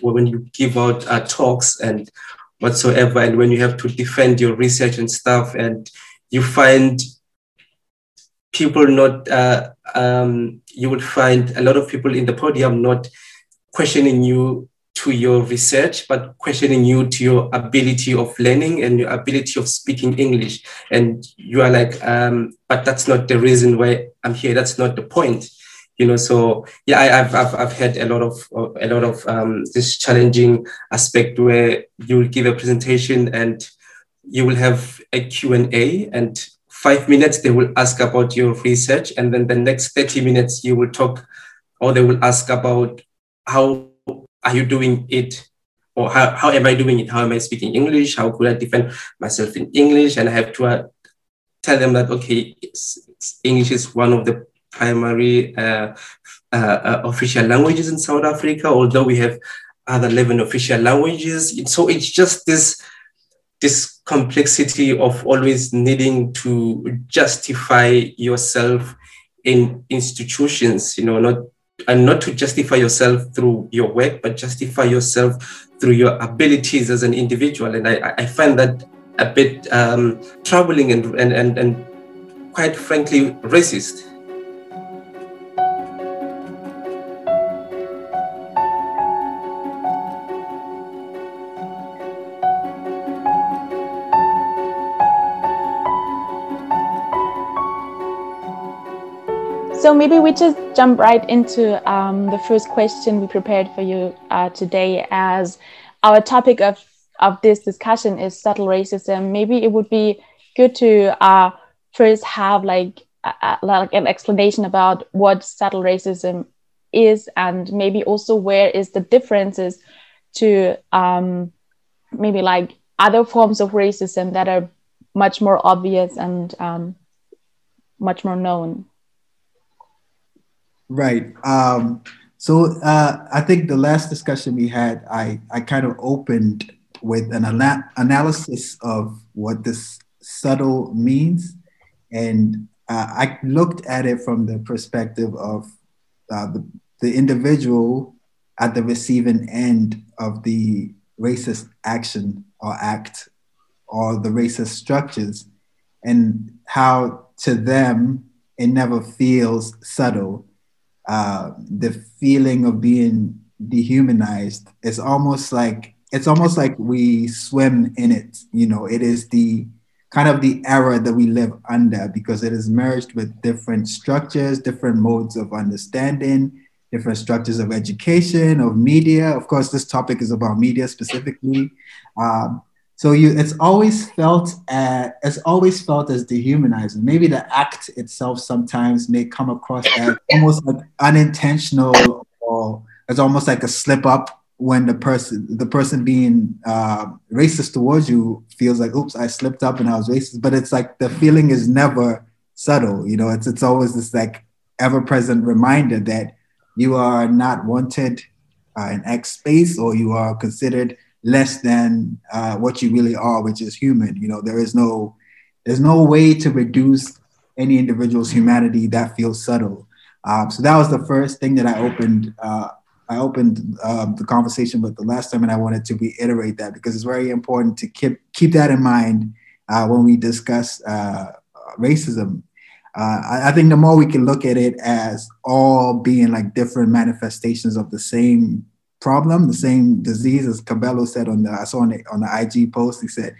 when you give out uh, talks and whatsoever, and when you have to defend your research and stuff, and you find people not, uh, um, you would find a lot of people in the podium not questioning you to your research, but questioning you to your ability of learning and your ability of speaking English. And you are like, um, but that's not the reason why I'm here. That's not the point. You know, so yeah, I, have I've, I've had a lot of a lot of um, this challenging aspect where you will give a presentation and you will have a Q and five minutes they will ask about your research, and then the next thirty minutes you will talk, or they will ask about how are you doing it or how, how am I doing it? How am I speaking English? How could I defend myself in English? And I have to uh, tell them that, okay, English is one of the primary uh, uh, uh, official languages in South Africa, although we have other 11 official languages. So it's just this, this complexity of always needing to justify yourself in institutions, you know, not and not to justify yourself through your work, but justify yourself through your abilities as an individual. And I, I find that a bit um, troubling and, and, and, and quite frankly racist. So maybe we just jump right into um, the first question we prepared for you uh, today as our topic of, of this discussion is subtle racism. Maybe it would be good to uh, first have like, like an explanation about what subtle racism is and maybe also where is the differences to um, maybe like other forms of racism that are much more obvious and um, much more known. Right. Um, so uh, I think the last discussion we had, I, I kind of opened with an ana- analysis of what this subtle means. And uh, I looked at it from the perspective of uh, the, the individual at the receiving end of the racist action or act or the racist structures, and how to them it never feels subtle uh, the feeling of being dehumanized it's almost like it's almost like we swim in it you know? It is the kind of the era that we live under because it is merged with different structures different modes of understanding different structures of education of media. Of course this topic is about media specifically. Um, so you, it's always felt, uh, it's always felt as dehumanizing. Maybe the act itself sometimes may come across as almost like unintentional, or it's almost like a slip up when the person, the person being uh, racist towards you, feels like, "Oops, I slipped up and I was racist." But it's like the feeling is never subtle. You know, it's it's always this like ever-present reminder that you are not wanted uh, in X space, or you are considered less than uh, what you really are, which is human. You know, there is no there's no way to reduce any individual's humanity that feels subtle. Um, so that was the first thing that I opened. Uh, I opened um, the conversation with the last time, and I wanted to reiterate that because it's very important to keep keep that in mind uh, when we discuss uh, racism. Uh, I, I, think the more we can look at it as all being like different manifestations of the same problem, the same disease as Kabelo said on the I saw on the, on the IG post. He said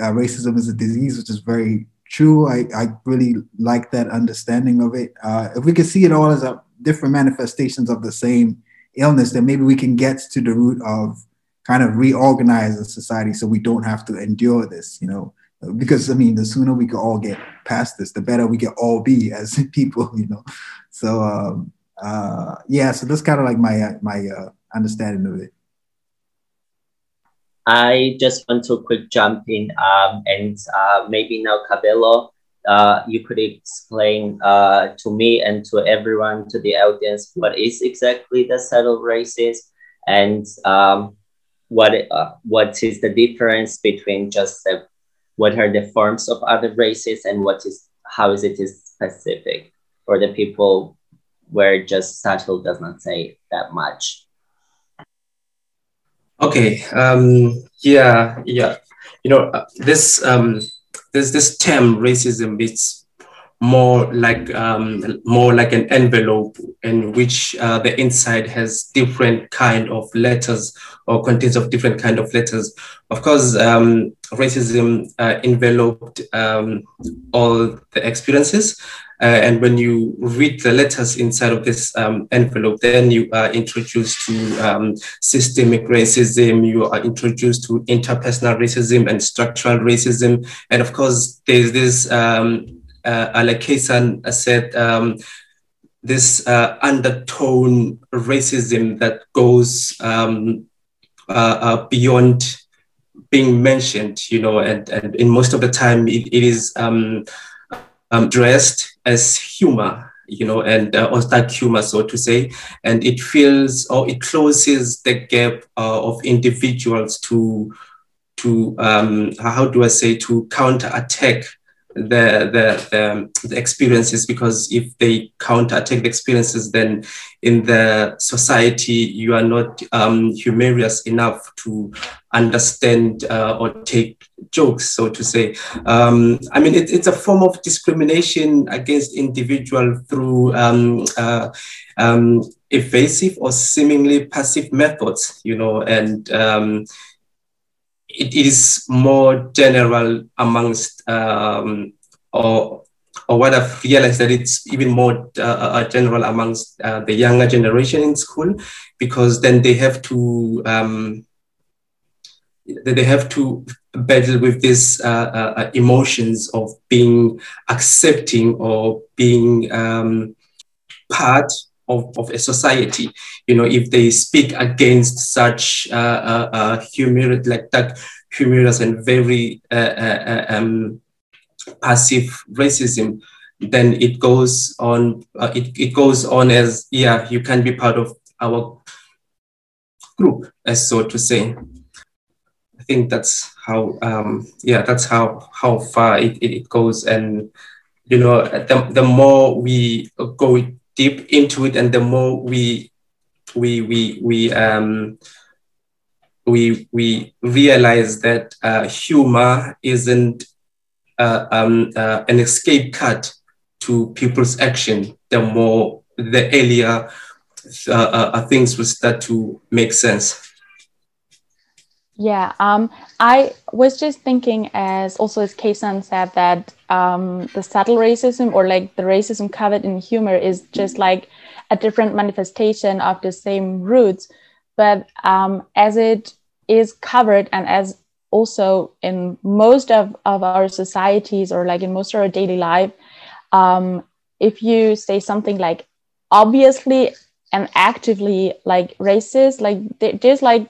uh, racism is a disease, which is very true. I, I really like that understanding of it. Uh, if we can see it all as a different manifestations of the same illness, then maybe we can get to the root of kind of reorganize the society so we don't have to endure this, you know. Because I mean, the sooner we can all get past this, the better we can all be as people, you know. So um, uh, yeah, so that's kind of like my my uh, understanding of it. I just want to quick jump in um, and uh, maybe now Kabelo, uh, you could explain uh, to me and to everyone, to the audience, what is exactly the subtle races and um, what, uh, what is the difference between just the, what are the forms of other races and what is, how is it is specific for the people where just subtle does not say that much. Okay. Um, yeah. Yeah. You know, uh, this um, this this term racism. It's more like um, more like an envelope in which uh, the inside has different kind of letters or contains of different kind of letters. Of course, um, racism uh, enveloped um, all the experiences. Uh, and when you read the letters inside of this um, envelope, then you are introduced to um, systemic racism, you are introduced to interpersonal racism and structural racism. And of course, there's this um, uh, like Kaesun said, um, this uh, undertone racism that goes um, uh, uh, beyond being mentioned, you know, and, and in most of the time it, it is um, um, dressed as humor, you know, and uh, or dark humor, so to say, and it fills or it closes the gap uh, of individuals to to um, how do I say to counter attack the, the, the, the, experiences because if they counter take the experiences, then in the society you are not um, humorous enough to understand uh, or take jokes, so to say. Um, I mean, it, it's a form of discrimination against individual through um, uh, um, evasive or seemingly passive methods, you know, and um, it is more general amongst um, or or what I've realized that it's even more uh, uh, uh, general amongst uh, the younger generation in school because then they have to um, they have to battle with these uh, uh, emotions of being accepting or being um, part of, of a society. You know, if they speak against such uh, uh, uh humor, like that humorous and very uh, uh, um, passive racism, then it goes on. it it goes on as yeah, you can be part of our group, as so to say. I think that's how um, yeah, that's how how far it, it goes and you know the, the more we go deep into it, and the more we we we we um, we we realize that uh, humor isn't uh, um, uh, an escape cut to people's action. The more the earlier uh, uh, uh, things will start to make sense. Yeah, um, I was just thinking, as also as Kaesun said, that um, the subtle racism or like the racism covered in humor is just like a different manifestation of the same roots. But um, as it is covered and as also in most of, of our societies or like in most of our daily life, um, if you say something like obviously and actively like racist, like there's like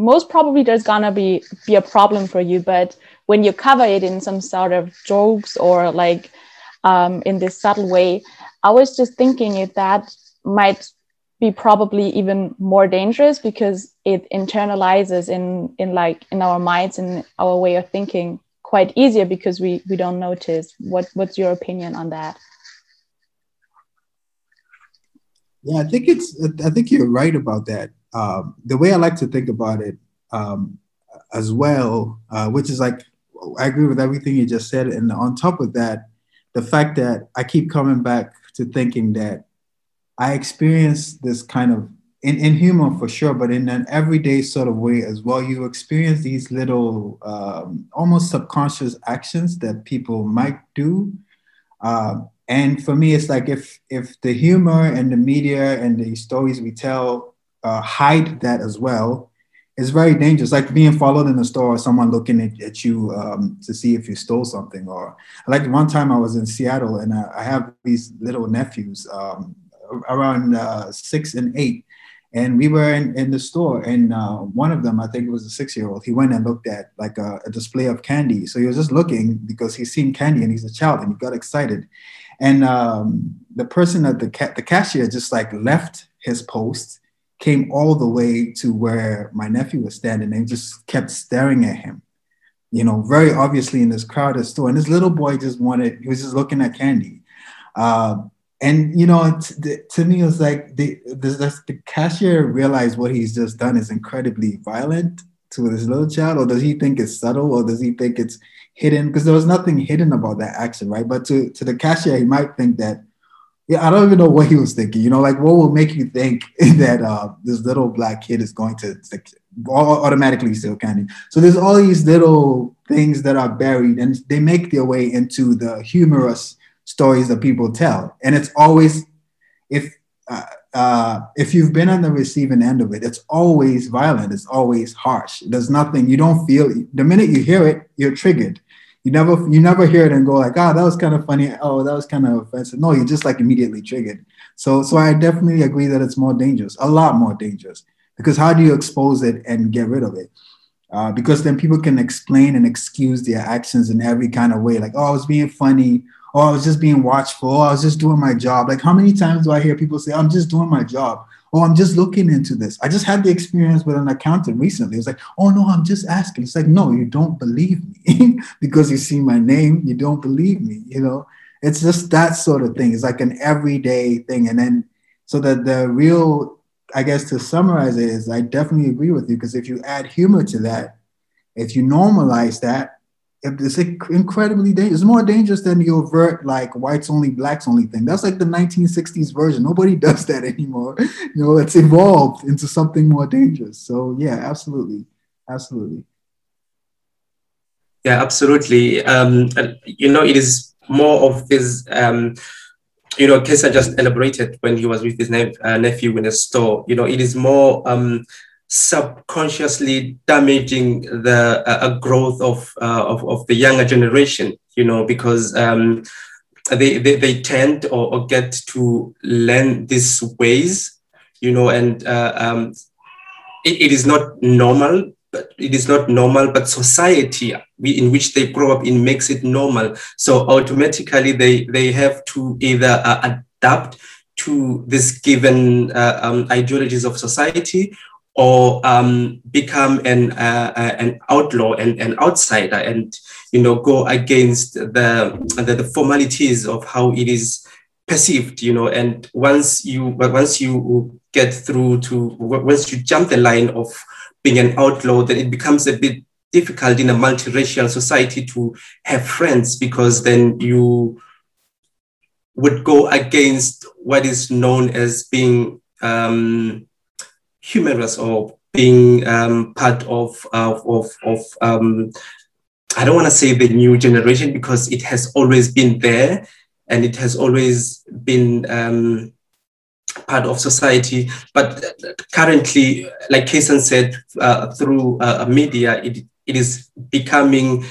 most probably there's gonna be be a problem for you but when you cover it in some sort of jokes or like um, in this subtle way i was just thinking if that might be probably even more dangerous because it internalizes in in like in our minds and our way of thinking quite easier because we we don't notice. What what's your opinion on that? Yeah i think it's i think you're right about that um, the way I like to think about it um, as well, uh, which is like, I agree with everything you just said. And on top of that, the fact that I keep coming back to thinking that I experience this kind of in, in humor for sure, but in an everyday sort of way as well. You experience these little um, almost subconscious actions that people might do. Uh, and for me, it's like if if the humor and the media and the stories we tell uh, hide that as well is very dangerous. Like being followed in the store, or someone looking at, at you um, to see if you stole something. Or like one time I was in Seattle and I, I have these little nephews um, around uh, six and eight. And we were in, in the store, and uh, one of them, I think it was a six year old, he went and looked at like a, a, display of candy. So he was just looking because he's seen candy and he's a child and he got excited. And um, the person at the, ca- the cashier just like left his post came all the way to where my nephew was standing and just kept staring at him, you know, very obviously in this crowded store. And this little boy just wanted, he was just looking at candy. Uh, and you know, to, to me, it was like the, the the cashier realized what he's just done is incredibly violent to this little child, or does he think it's subtle, or does he think it's hidden? Because there was nothing hidden about that action, right? But to to the cashier, he might think that. Yeah, I don't even know what he was thinking. You know, like what will make you think that uh, this little black kid is going to automatically steal candy? So there's all these little things that are buried, and they make their way into the humorous stories that people tell. And it's always, if uh, uh, if you've been on the receiving end of it, it's always violent. It's always harsh. There's nothing you don't feel. The minute you hear it, you're triggered. You never you never hear it and go like, oh, that was kind of funny. Oh, that was kind of offensive. No, you're just like immediately triggered. So so I definitely agree that it's more dangerous, a lot more dangerous. Because how do you expose it and get rid of it? Uh, because then people can explain and excuse their actions in every kind of way, like, oh, I was being funny, oh, I was just being watchful. Oh, I was just doing my job. Like, how many times do I hear people say, I'm just doing my job? Oh, I'm just looking into this. I just had the experience with an accountant recently. It was like, oh, no, I'm just asking. It's like, no, you don't believe me because you see my name. You don't believe me. You know, it's just that sort of thing. It's like an everyday thing. And then, so that the real, I guess to summarize it is, I definitely agree with you because if you add humor to that, if you normalize that, it's incredibly dangerous. It's more dangerous than the overt like whites only, blacks only thing. That's like the 1960s version. Nobody does that anymore. You know, it's evolved into something more dangerous. So yeah, absolutely, absolutely. Yeah, absolutely. Um, you know, it is more of this. Um, you know, Kaesun just elaborated when he was with his ne- uh, nephew in the store. You know, it is more. Um, subconsciously damaging the uh, growth of, uh, of, of the younger generation you know because um, they, they they tend or, or, get to learn these ways you know and uh, um, it, it is not normal but it is not normal but society in which they grow up in makes it normal. So automatically they they have to either uh, adapt to this given uh, um, ideologies of society or um, become an uh, uh, an outlaw and an outsider and you know go against the, the, the formalities of how it is perceived you know and once you once you get through to once you jump the line of being an outlaw then it becomes a bit difficult in a multiracial society to have friends because then you would go against what is known as being um, humorous or being um, part of of of, of um, I don't want to say the new generation because it has always been there and it has always been um, part of society. But currently, like Kaesun said, uh, through uh, media, it, it is becoming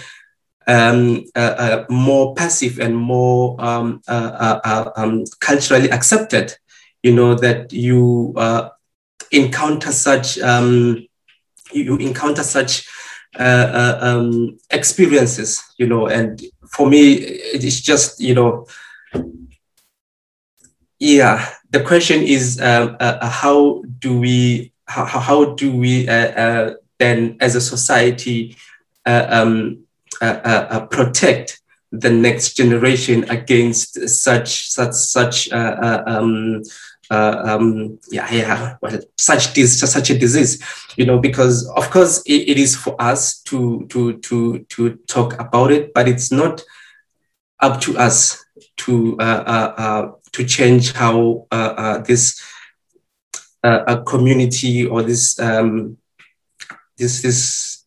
um, uh, uh more passive and more um, uh, uh, um, culturally accepted. You know that you encounter such um, you encounter such uh, uh, um, experiences, you know, and for me, it is just, you know, yeah, the question is um, uh, uh how do we, how, how do we uh, uh, then as a society um, protect the next generation against such, such, such um, uh, um, yeah, yeah, well, such this such a disease, you know, because of course it, it is for us to to to to talk about it, but it's not up to us to uh, uh, uh to change how uh, this a community or this um, this this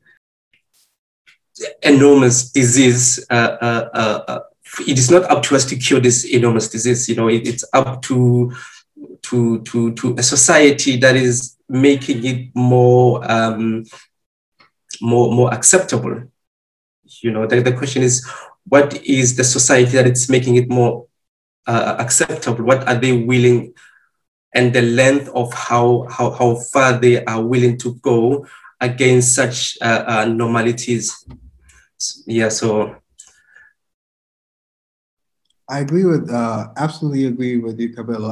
enormous disease. it is not up to us to cure this enormous disease. You know, it, it's up to to, to, to a society that is making it more, um, more, more acceptable. You know, the, the question is, what is the society that it's making it more uh, acceptable? What are they willing and the length of how, how, how far they are willing to go against such uh, uh, normalities. Yeah, so I agree with, uh, absolutely agree with you, Kabelo.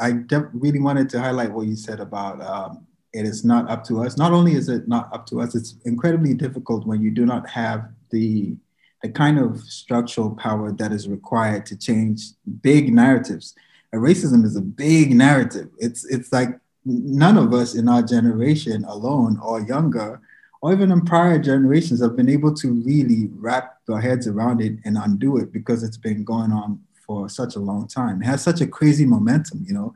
I, I really wanted to highlight what you said about um, it is not up to us. Not only is it not up to us, it's incredibly difficult when you do not have the the kind of structural power that is required to change big narratives. And racism is a big narrative. It's it's like none of us in our generation alone or younger or even in prior generations have been able to really wrap their heads around it and undo it because it's been going on for such a long time. It has such a crazy momentum, you know.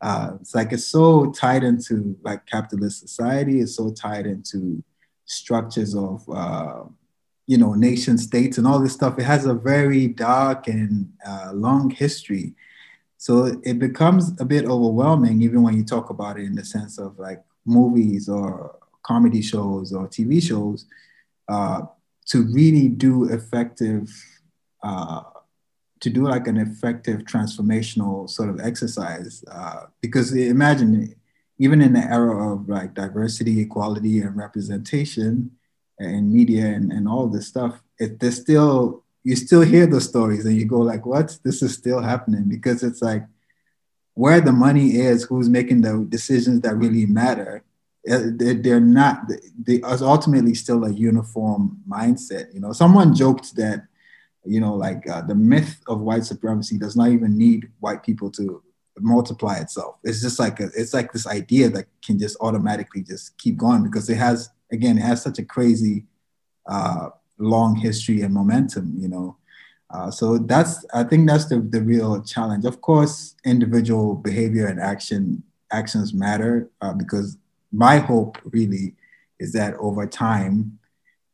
Uh, it's like it's so tied into like capitalist society. It's so tied into structures of uh, you know nation states and all this stuff. It has a very dark and uh, long history. So it becomes a bit overwhelming, even when you talk about it in the sense of like movies or comedy shows or TV shows, uh, to really do effective, uh, to do like an effective transformational sort of exercise. Uh, because imagine, even in the era of like diversity, equality, and representation in media and, and all this stuff, it, there's still you still hear the stories and you go like, what? This is still happening because it's like where the money is, who's making the decisions that really matter. Uh, they're not. They are ultimately still a uniform mindset. You know, someone joked that, you know, like uh, the myth of white supremacy does not even need white people to multiply itself. It's just like a, it's like this idea that can just automatically just keep going because it has again it has such a crazy uh, long history and momentum, you know. Uh, so that's I think that's the, the real challenge. Of course, individual behavior and action actions matter uh, because my hope really is that over time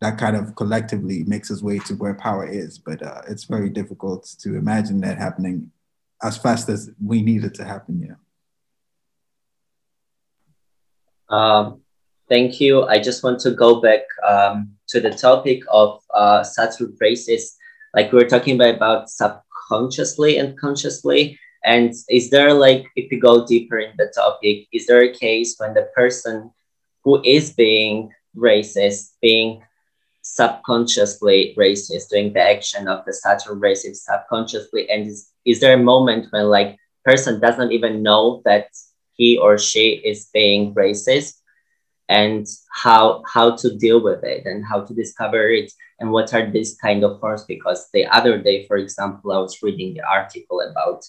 that kind of collectively makes its way to where power is. But uh, it's very difficult to imagine that happening as fast as we need it to happen. Yeah. Um, thank you. I just want to go back um, to the topic of uh, subtle races, like we were talking about, about subconsciously and consciously. And is there like, if you go deeper in the topic, is there a case when the person who is being racist, being subconsciously racist, doing the action of the subtle racist subconsciously, and is, is there a moment when like person doesn't even know that he or she is being racist? And how how to deal with it and how to discover it? And what are these kind of forms? Because the other day for example i was reading the article about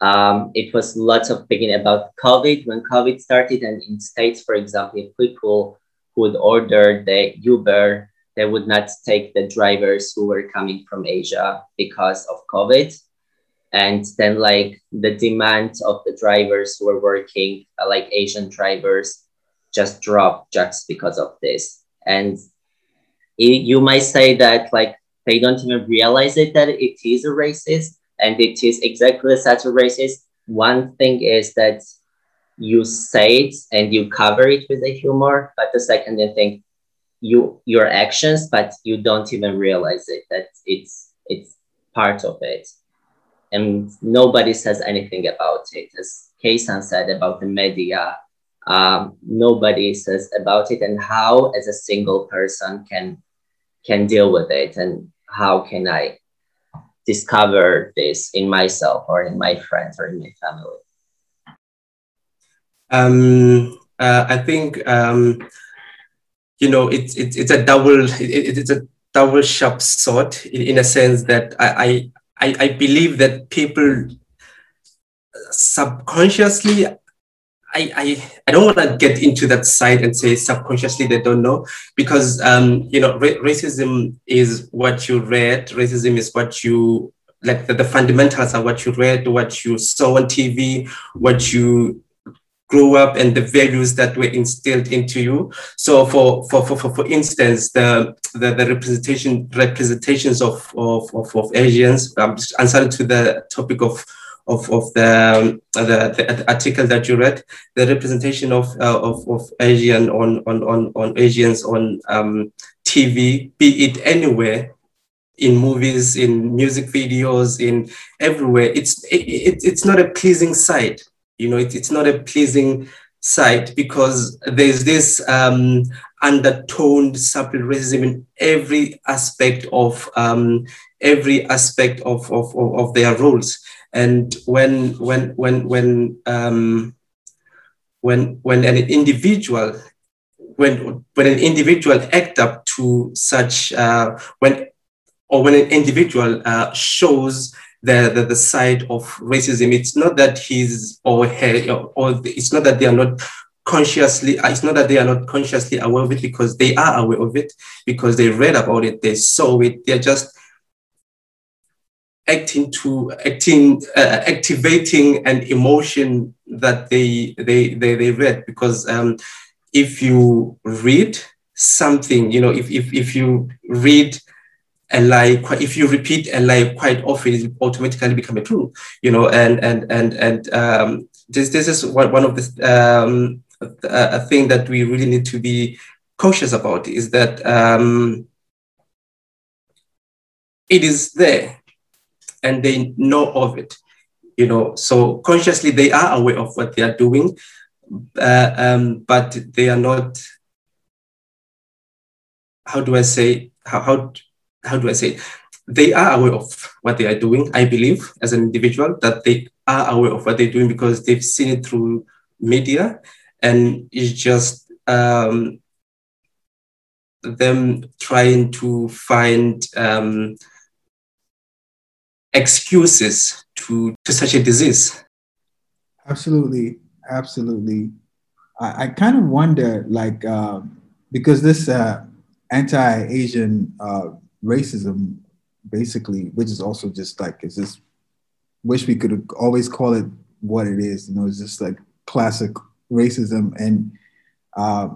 um, it was lots of thinking about covid when covid started and in states for example if people would order the uber they would not take the drivers who were coming from asia because of covid and then like the demand of the drivers who were working uh, like asian drivers just drop just because of this. And it, you might say that like they don't even realize it that it is a racist and it is exactly such a racist. One thing is that you say it and you cover it with a humor, but the second thing, you your actions, but you don't even realize it that it's it's part of it, and nobody says anything about it. As Kaesun said about the media, um, nobody says about it and how as a single person can can deal with it and how can i discover this in myself or in my friends or in my family? Um, uh, i think um, you know it's it, it's a double it, it's a double sharp sword in, in a sense that I, I i believe that people subconsciously I, I, I don't want to get into that side and say subconsciously they don't know because um, you know ra- racism is what you read racism is what you like the, the fundamentals are what you read what you saw on TV what you grew up and the values that were instilled into you. So for for for, for, for instance the, the the representation representations of of, of, of Asians I'm answering to the topic of of, of the, the, the article that you read, the representation of, uh, of, of Asian on, on, on, on Asians on um, TV, be it anywhere, in movies, in music videos, in everywhere, it's, it, it, it's not a pleasing sight. You know, it, it's not a pleasing sight because there's this um, undertoned subtle racism in every aspect of um, every aspect of, of, of, of their roles. And when when when when um, when when an individual when when an individual act up to such uh, when or when an individual uh, shows the, the, the side of racism. It's not that he's or her, or it's not that they are not consciously it's not that they are not consciously aware of it because they are aware of it because they read about it they saw it they're just acting to acting uh, activating an emotion that they they they, they read. Because um, if you read something you know if, if if you read a lie if you repeat a lie quite often it automatically become a true you know and and and and um, this this is one, of the um, a thing that we really need to be cautious about is that um, it is there and they know of it you know. So consciously they are aware of what they are doing uh, um, but they are not how do i say how, how how do i say? They are aware of what they are doing. I believe as an individual that they are aware of what they're doing because they've seen it through media and it's just um, them trying to find um, excuses to, to such a disease. Absolutely, absolutely. I, I kind of wonder, like, uh, because this uh, anti-Asian uh, racism, basically, which is also just like, is this? wish we could always call it what it is. You know, it's just like classic racism. And uh,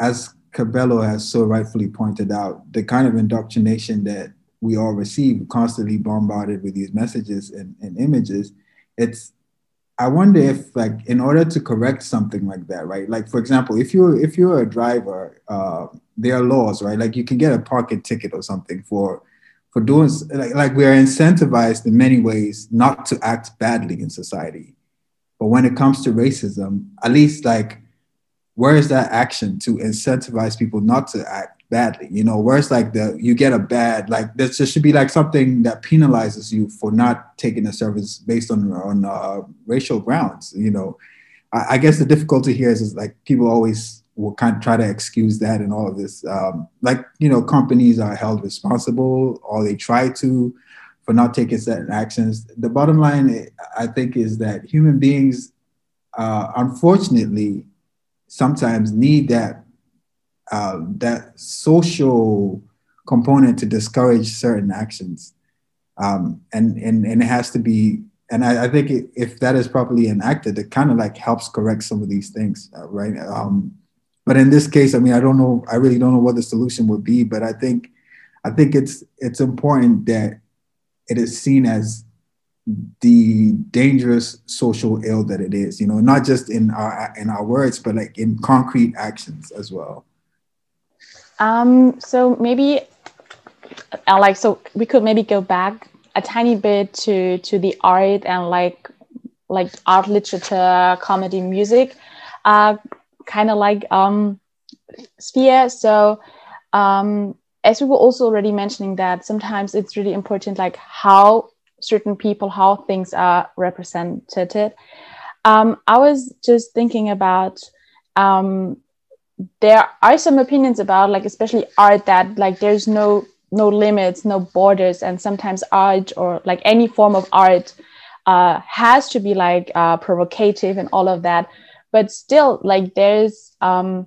as Kabelo has so rightfully pointed out, the kind of indoctrination that we all receive, constantly bombarded with these messages and, and images, it's I wonder if like in order to correct something like that, right? Like for example, if you're if you're a driver, uh, there are laws, right? Like you can get a parking ticket or something for for doing like like we are incentivized in many ways not to act badly in society. But when it comes to racism, at least like, where is that action to incentivize people not to act badly? You know, where's like the you get a bad like this should be like something that penalizes you for not taking a service based on on uh, racial grounds. You know, I, I, guess the difficulty here is, is like people always will kind of try to excuse that and all of this. Um, like you know, companies are held responsible or they try to for not taking certain actions. The bottom line, I think, is that human beings, uh, unfortunately, sometimes need that uh, that social component to discourage certain actions, um, and and and it has to be. And I, I think it, if that is properly enacted, it kind of like helps correct some of these things, uh, right? Um, but in this case, I mean, I don't know. I really don't know what the solution would be. But I think, I think it's it's important that it is seen as the dangerous social ill that it is you know not just in our in our words but like in concrete actions as well um so maybe uh, like so we could maybe go back a tiny bit to to the art and like like art literature comedy music uh kind of like um sphere. So um as we were also already mentioning that sometimes it's really important like how certain people how things are represented. Um, i was just thinking about um, there are some opinions about like especially art that like there's no no limits no borders and sometimes art or like any form of art uh, has to be like uh, provocative and all of that. But still like there's um,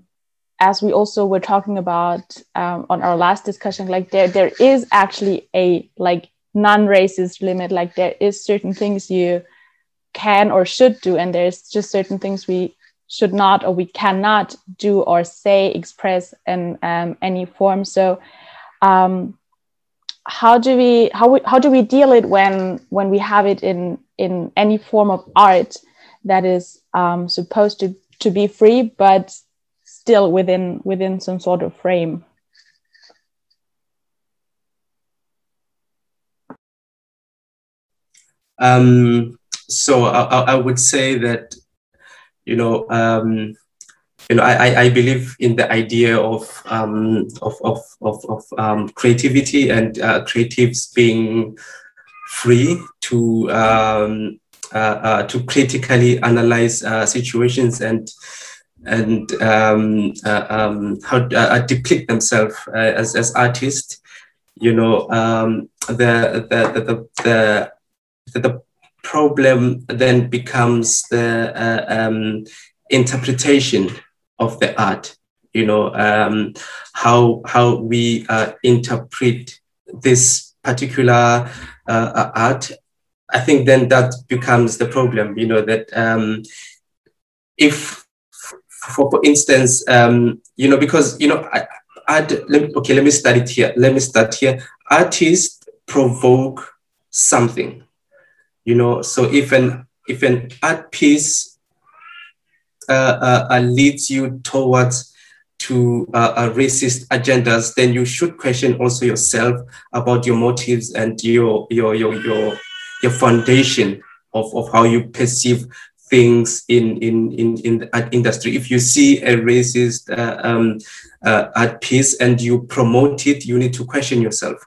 as we also were talking about um, on our last discussion like there there is actually a like non-racist limit. Like there is certain things you can or should do and there's just certain things we should not or we cannot do or say express in um, any form. So um, how do we how we, how do we deal it when when we have it in in any form of art that is um, supposed to to be free but still within within some sort of frame? Um, so I, I, would say that you know um, you know I, I believe in the idea of um, of of of, of um, creativity and uh, creatives being free to um, uh, uh, to critically analyze uh, situations and and um, uh, um, how uh, depict themselves as, as artists. You know, um, the, the, the, the, the problem then becomes the uh, um, interpretation of the art. You know um, how how we uh, interpret this particular uh, uh art. I think then that becomes the problem. You know that um, if, for, for instance, um, you know because you know I, okay, let me start it here. Let me start here. Artists provoke something. You know, so if an if an art piece uh, uh, uh leads you towards to uh, racist agendas, then you should question also yourself about your motives and your your your your your foundation of, of how you perceive things in in in, in the art industry. If you see a racist uh, um, uh, art piece and you promote it, you need to question yourself.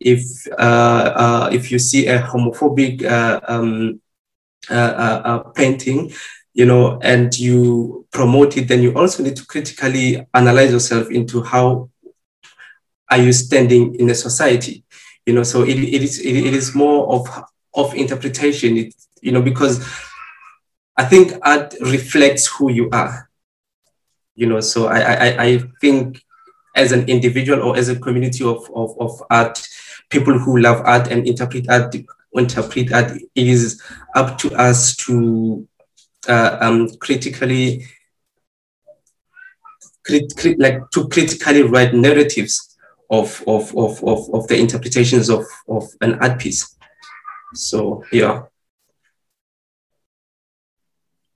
If uh, uh if you see a homophobic uh, um, uh, painting, you know, and you promote it, then you also need to critically analyze yourself into how are you standing in a society, you know. So it, it is it, it is more of of interpretation, it, you know, because I think art reflects who you are. You know, so I, I, I think as an individual or as a community of, of, of art, people who love art and interpret art, interpret art, it is up to us to uh, um, critically, crit, crit, like to critically write narratives of, of, of, of, of the interpretations of, of an art piece. So, yeah.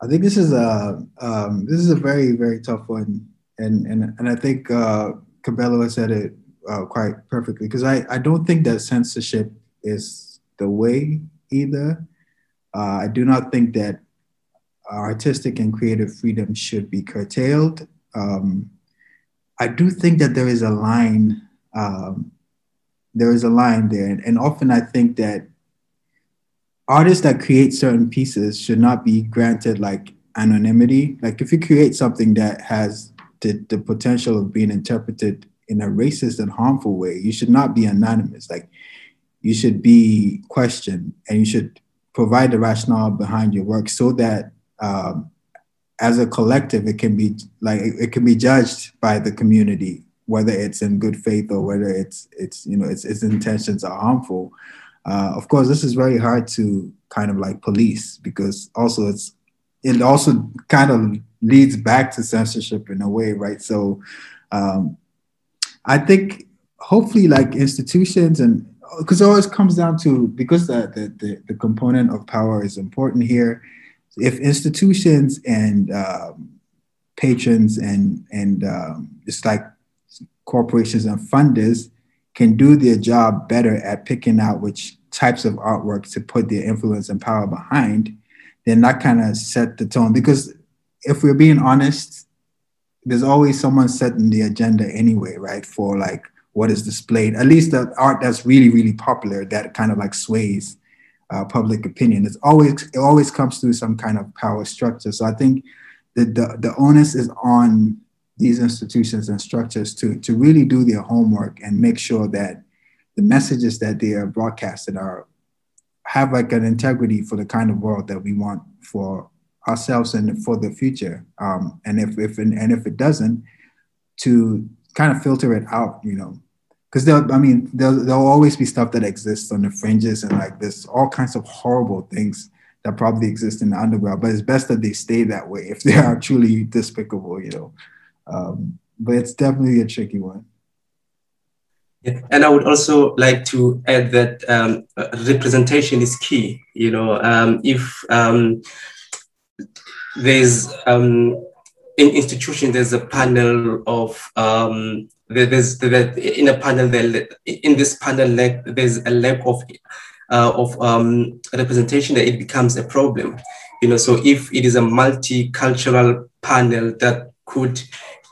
I think this is a um, this is a very very tough one, and and and I think uh, Kabelo has said it uh, quite perfectly because I I don't think that censorship is the way either. Uh, I do not think that artistic and creative freedom should be curtailed. Um, I do think that there is a line. Um, there is a line there, and, and often I think that artists that create certain pieces should not be granted like anonymity. Like if you create something that has the, the potential of being interpreted in a racist and harmful way, you should not be anonymous. Like you should be questioned and you should provide the rationale behind your work so that um, as a collective, it can be like it can be judged by the community, whether it's in good faith or whether it's it's you know its its intentions are harmful. Uh, of course, this is very hard to kind of like police because also it's it also kind of leads back to censorship in a way, right? So um, I think hopefully like institutions and because it always comes down to because the, the, the, the, component of power is important here. If institutions and um, patrons and and um, it's like corporations and funders can do their job better at picking out which types of artwork to put their influence and power behind, then that kind of set the tone. Because if we're being honest, there's always someone setting the agenda anyway, right? For like what is displayed, at least the art that's really, really popular that kind of like sways uh, public opinion. It's always it always comes through some kind of power structure. So I think the the, the onus is on these institutions and structures to, to really do their homework and make sure that the messages that they are broadcasted are have like an integrity for the kind of world that we want for ourselves and for the future. Um, and if, if and if it doesn't, to kind of filter it out, you know, because I mean, there'll, there'll always be stuff that exists on the fringes and like there's all kinds of horrible things that probably exist in the underground. But it's best that they stay that way if they are truly despicable, you know. Um, but it's definitely a tricky one. Yeah. And I would also like to add that um, representation is key. You know, um, if um, there's um, in institution there's a panel of um, there's that in a panel there in this panel there's a lack of uh, of um, representation that it becomes a problem. You know, so if it is a multicultural panel that could,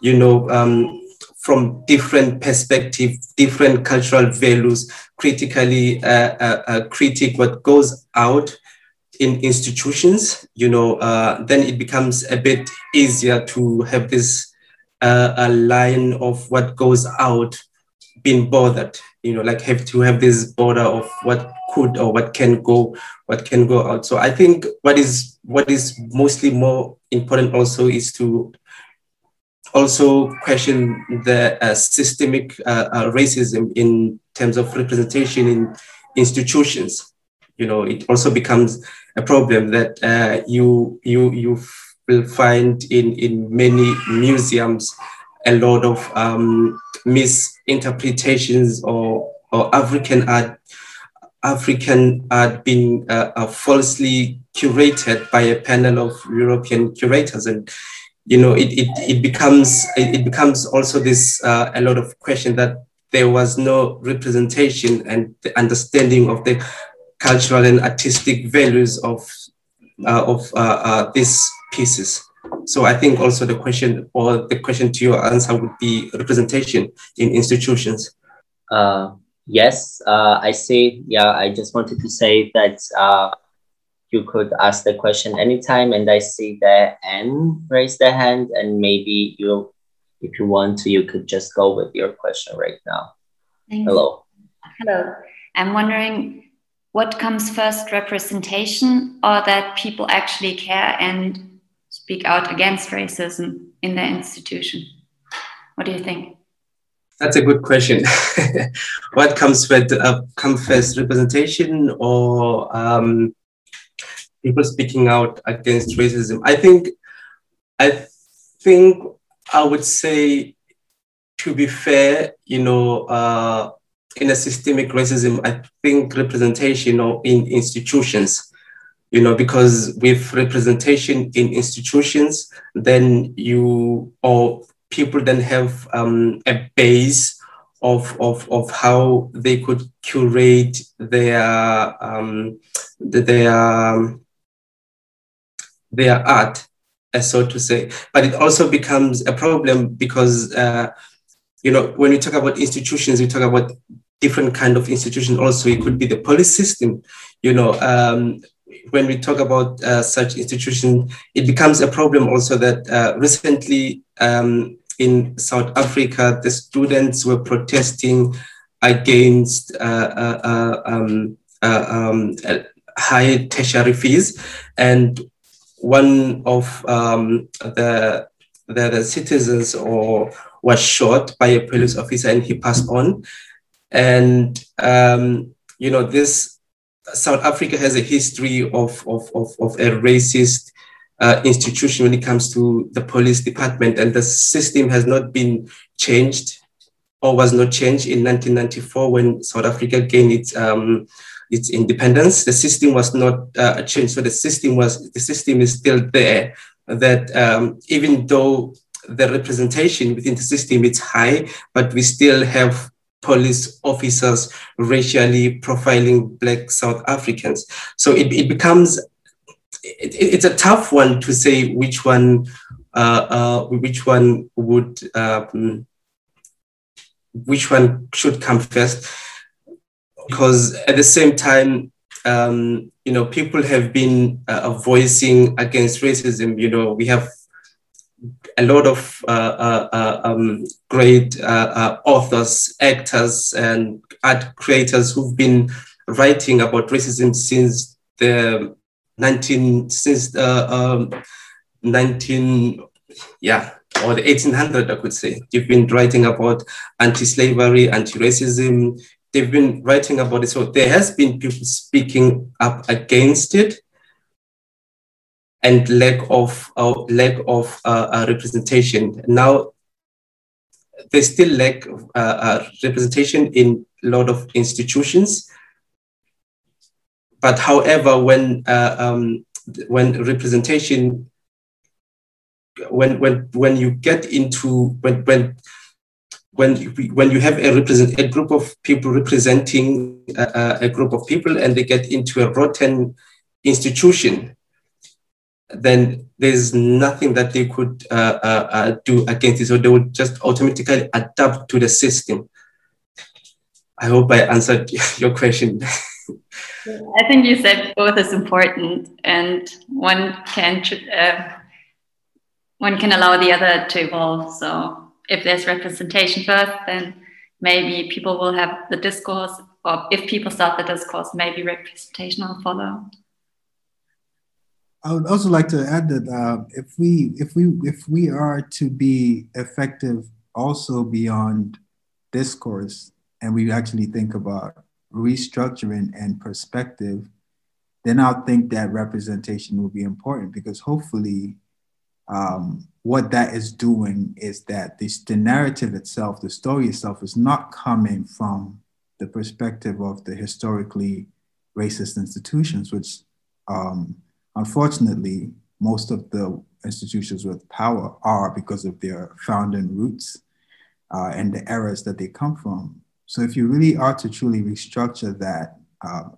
you know, um, from different perspective, different cultural values, critically uh, uh, uh, critique what goes out in institutions, you know, uh, then it becomes a bit easier to have this uh, a line of what goes out being bothered, you know, like have to have this border of what could or what can go what can go out. So i think what is what is mostly more important also is to also question the uh, systemic uh, uh, racism in terms of representation in institutions you know it also becomes a problem that uh, you you you will find in in many museums a lot of um, misinterpretations or or African art African art being uh, uh, falsely curated by a panel of European curators, and you know it it, it becomes it, becomes also this uh, a lot of question that there was no representation and the understanding of the cultural and artistic values of uh, of uh, uh, these pieces. So I think also the question or the question to your answer would be representation in institutions. Uh, yes, uh, I see. Yeah, I just wanted to say that uh, you could ask the question anytime, and I see that Anne raise their hand, and maybe you, if you want to, you could just go with your question right now. Thanks. Hello. Hello. I'm wondering what comes first, representation, or that people actually care and speak out against racism in their institution? What do you think? That's a good question. what comes with uh, first, representation or um, people speaking out against racism? I think, I think I would say, to be fair, you know, uh, in a systemic racism, I think representation in institutions, you know, because with representation in institutions, then you or people then have um, a base of, of, of how they could curate their um, their their art, so to say. But it also becomes a problem because uh, you know when we talk about institutions, we talk about different kind of institutions. Also, it could be the police system. You know, um, when we talk about uh, such institutions, it becomes a problem also that uh, recently um, in South Africa, the students were protesting against uh, uh, uh um, uh, um, high tertiary fees. And one of um, the, the, the citizens or was shot by a police officer and he passed on. And, um, you know, this South Africa has a history of, of, of, of a racist uh, institution when it comes to the police department, and the system has not been changed or was not changed in 1994 when South Africa gained its um, its independence. The system was not uh, changed, so the system was the system is still there. That um, even though the representation within the system is high, but we still have police officers racially profiling black South Africans. So it, it becomes it, it's a tough one to say which one uh, uh, which one would um, which one should come first because at the same time um, you know people have been uh, voicing against racism you know we have a lot of uh, uh, uh um, great authors actors and art creators who've been writing about racism since the 19 since uh, um, 19 yeah or the 1800 i could say. They've been writing about anti-slavery anti-racism. They've been writing about it. So there has been people speaking up against it and lack of uh, lack of uh, uh, representation. Now they still lack uh, uh, representation in a lot of institutions. But however, when uh, um, when representation, when when when you get into when when when when you have a represent a group of people representing a group of people and they get into a rotten institution, then there's nothing that they could uh, uh, uh, do against it. So they would just automatically adapt to the system. I hope I answered your question. I think you said both is important, and one can uh, one can allow the other to evolve. So if there's representation first, then maybe people will have the discourse or if people start the discourse, maybe representation will follow. I would also like to add that uh, if we if we if we are to be effective also beyond discourse and we actually think about restructuring and perspective, then I think that representation will be important because hopefully um, what that is doing is that this, the narrative itself, the story itself, is not coming from the perspective of the historically racist institutions, which um, unfortunately most of the institutions with power are because of their founding roots uh, and the eras that they come from. So if you really are to truly restructure that, uh,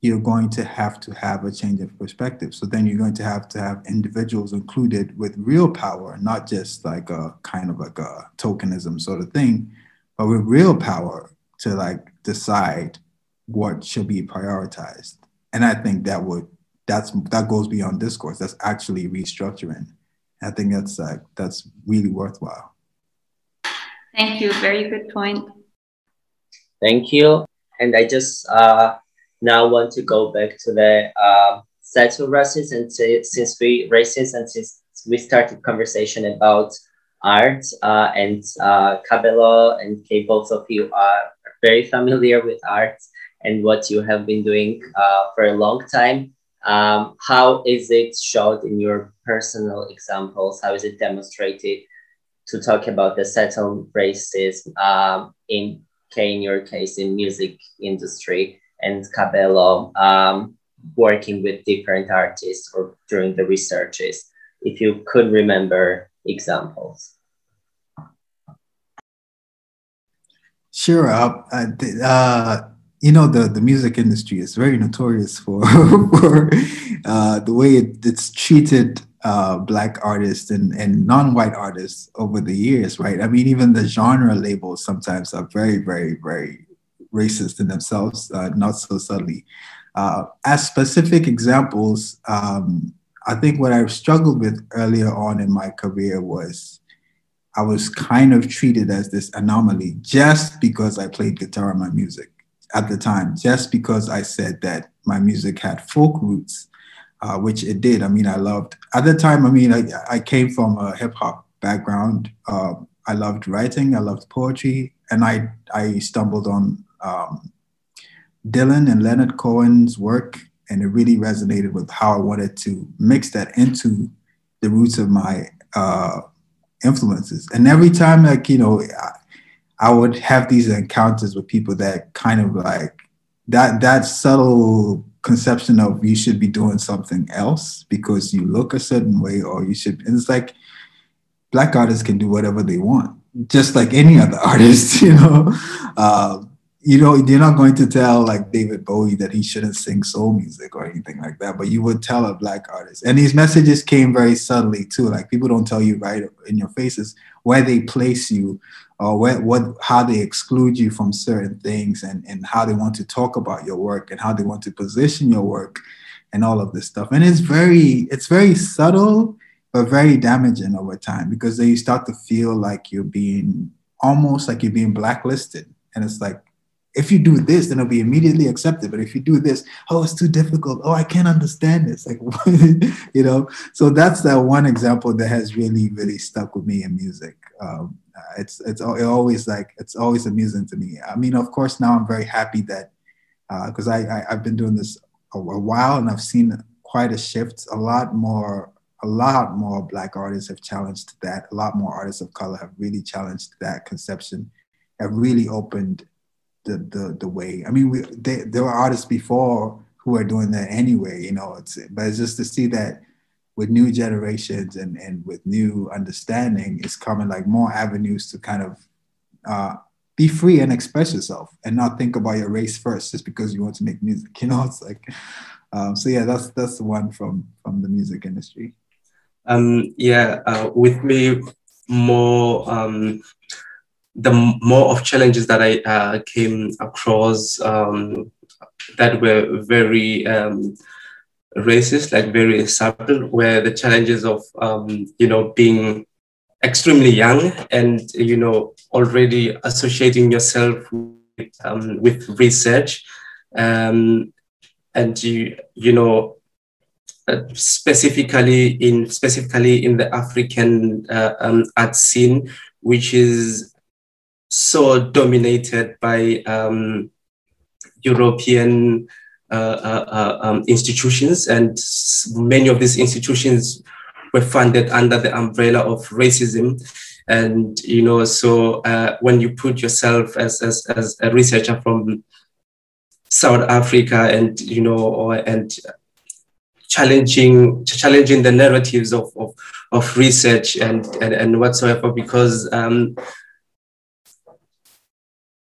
you're going to have to have a change of perspective. So then you're going to have to have individuals included with real power, not just like a kind of like a tokenism sort of thing, but with real power to like decide what should be prioritized. And I think that would that's that goes beyond discourse. That's actually restructuring. I think that's like that's really worthwhile. Thank you. Very good point. Thank you. And I just uh, now want to go back to the uh, subtle racism and since we racism and since we started conversation about art uh, and uh, Kabelo and Kay, both of you are very familiar with art and what you have been doing uh, for a long time. Um, how is it showed in your personal examples? How is it demonstrated to talk about the subtle racism um, in in your case in music industry and Kabelo um, working with different artists or during the researches? If you could remember examples. Sure. Uh, uh, you know the the music industry is very notorious for for uh, the way it, it's treated uh, black artists and, and non-white artists over the years, right? I mean, even the genre labels sometimes are very, very, very racist in themselves, uh, not so subtly. Uh, as specific examples, um, I think what I struggled with earlier on in my career was I was kind of treated as this anomaly just because I played guitar in my music at the time, just because I said that my music had folk roots, uh, which it did. I mean, I loved, at the time, I mean, I, I came from a hip hop background. Uh, I loved writing, I loved poetry, and I, I stumbled on um, Dylan and Leonard Cohen's work, and it really resonated with how I wanted to mix that into the roots of my uh, influences. And every time, like, you know, I would have these encounters with people that kind of like that that subtle conception of you should be doing something else because you look a certain way or you should it's like black artists can do whatever they want just like any other artist you know um, you know, you're not going to tell like David Bowie that he shouldn't sing soul music or anything like that, but you would tell a black artist. And these messages came very subtly too. Like people don't tell you right in your faces where they place you or where, what how they exclude you from certain things and, and how they want to talk about your work and how they want to position your work and all of this stuff. And it's very, it's very subtle, but very damaging over time because then you start to feel like you're being almost like you're being blacklisted. And it's like, if you do this, then it'll be immediately accepted. But if you do this, oh, it's too difficult. Oh, I can't understand this. Like, you know, so that's that one example that has really, really stuck with me in music. Um, it's it's it always like it's always amusing to me. I mean, of course, now I'm very happy that because uh, I, I have been doing this a, a while and I've seen quite a shift. A lot more a lot more black artists have challenged that. A lot more artists of color have really challenged that conception. Have really opened the the the way. I mean, we they, there were artists before who were doing that anyway, you know. It's but it's just to see that with new generations and and with new understanding, it's coming like more avenues to kind of uh, be free and express yourself and not think about your race first just because you want to make music. You know, it's like um, so. Yeah, that's that's the one from from the music industry. Um, yeah, uh, with me more um, the more of challenges that I uh, came across um, that were very um, racist, like very subtle, where the challenges of um, you know being extremely young and you know already associating yourself um, with research, um, and you you know uh, specifically in specifically in the African uh, um, art scene, which is so dominated by um, European um, institutions, and many of these institutions were funded under the umbrella of racism. And you know so uh, when you put yourself as, as as a researcher from south africa and you know or, and challenging challenging the narratives of of, of research and, and and whatsoever because um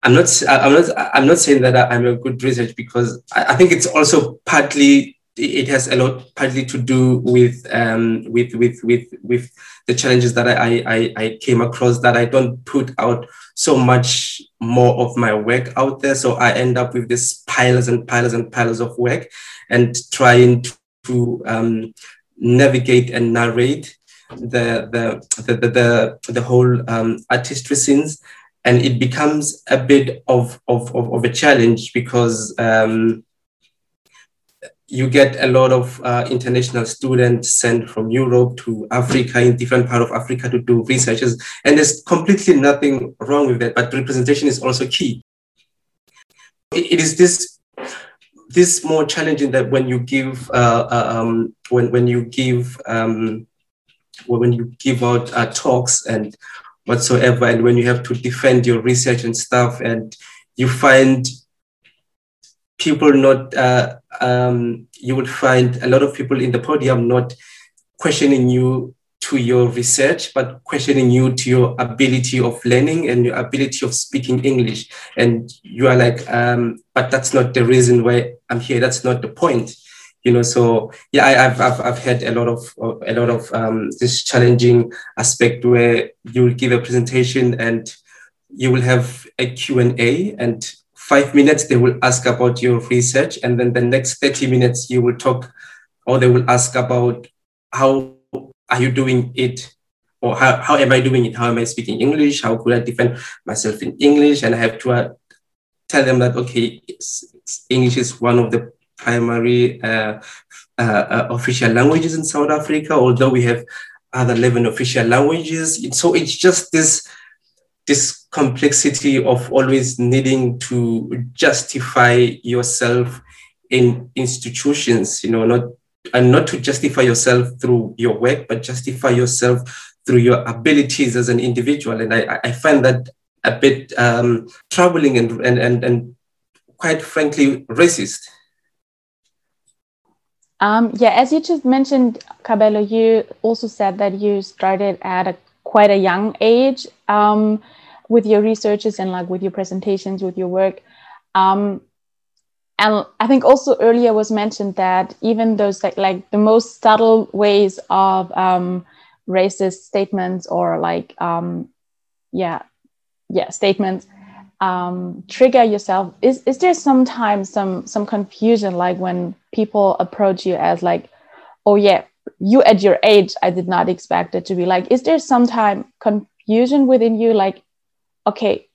I'm not. I'm not. I'm not saying that I'm a good research because I, I think it's also partly it has a lot partly to do with um, with with with with the challenges that I, I I came across that I don't put out so much more of my work out there. So I end up with this piles and piles and piles of work, and trying to um, navigate and narrate the the the the, the, the whole um, artistry scenes. And it becomes a bit of, of, of, of a challenge because um, you get a lot of uh, international students sent from Europe to Africa in different part of Africa to do researches, and there's completely nothing wrong with that. But representation is also key. it, it is this this more challenging that when you give uh, uh um, when when you give um, when you give out uh, talks and whatsoever, and when you have to defend your research and stuff, and you find people not, uh, um, you would find a lot of people in the podium not questioning you to your research, but questioning you to your ability of learning and your ability of speaking English. And you are like, um, but that's not the reason why I'm here. That's not the point. You know, so yeah, I, have I've, I've had a lot of a lot of um, this challenging aspect where you will give a presentation and you will have a Q and A, and five minutes they will ask about your research and then the next 30 minutes you will talk or they will ask about how are you doing it or how, how am i doing it? How am i speaking english? How could i defend myself in english? And i have to uh, tell them that okay english is one of the primary uh, uh, uh, official languages in south africa although we have other 11 official languages so it's just this this complexity of always needing to justify yourself in institutions, you know, not and not to justify yourself through your work, but justify yourself through your abilities as an individual. And I, I find that a bit um, troubling and, and, and, and quite frankly racist. Um, yeah, as you just mentioned, Kabelo, you also said that you started at a quite a young age um, with your researches and like with your presentations, with your work. Um, and I think also earlier was mentioned that even those like, like the most subtle ways of um, racist statements or like um, yeah yeah statements um, trigger yourself is is there sometimes some some confusion like when people approach you as like oh yeah you at your age, I did not expect it to be like, is there some time confusion within you? Like, okay,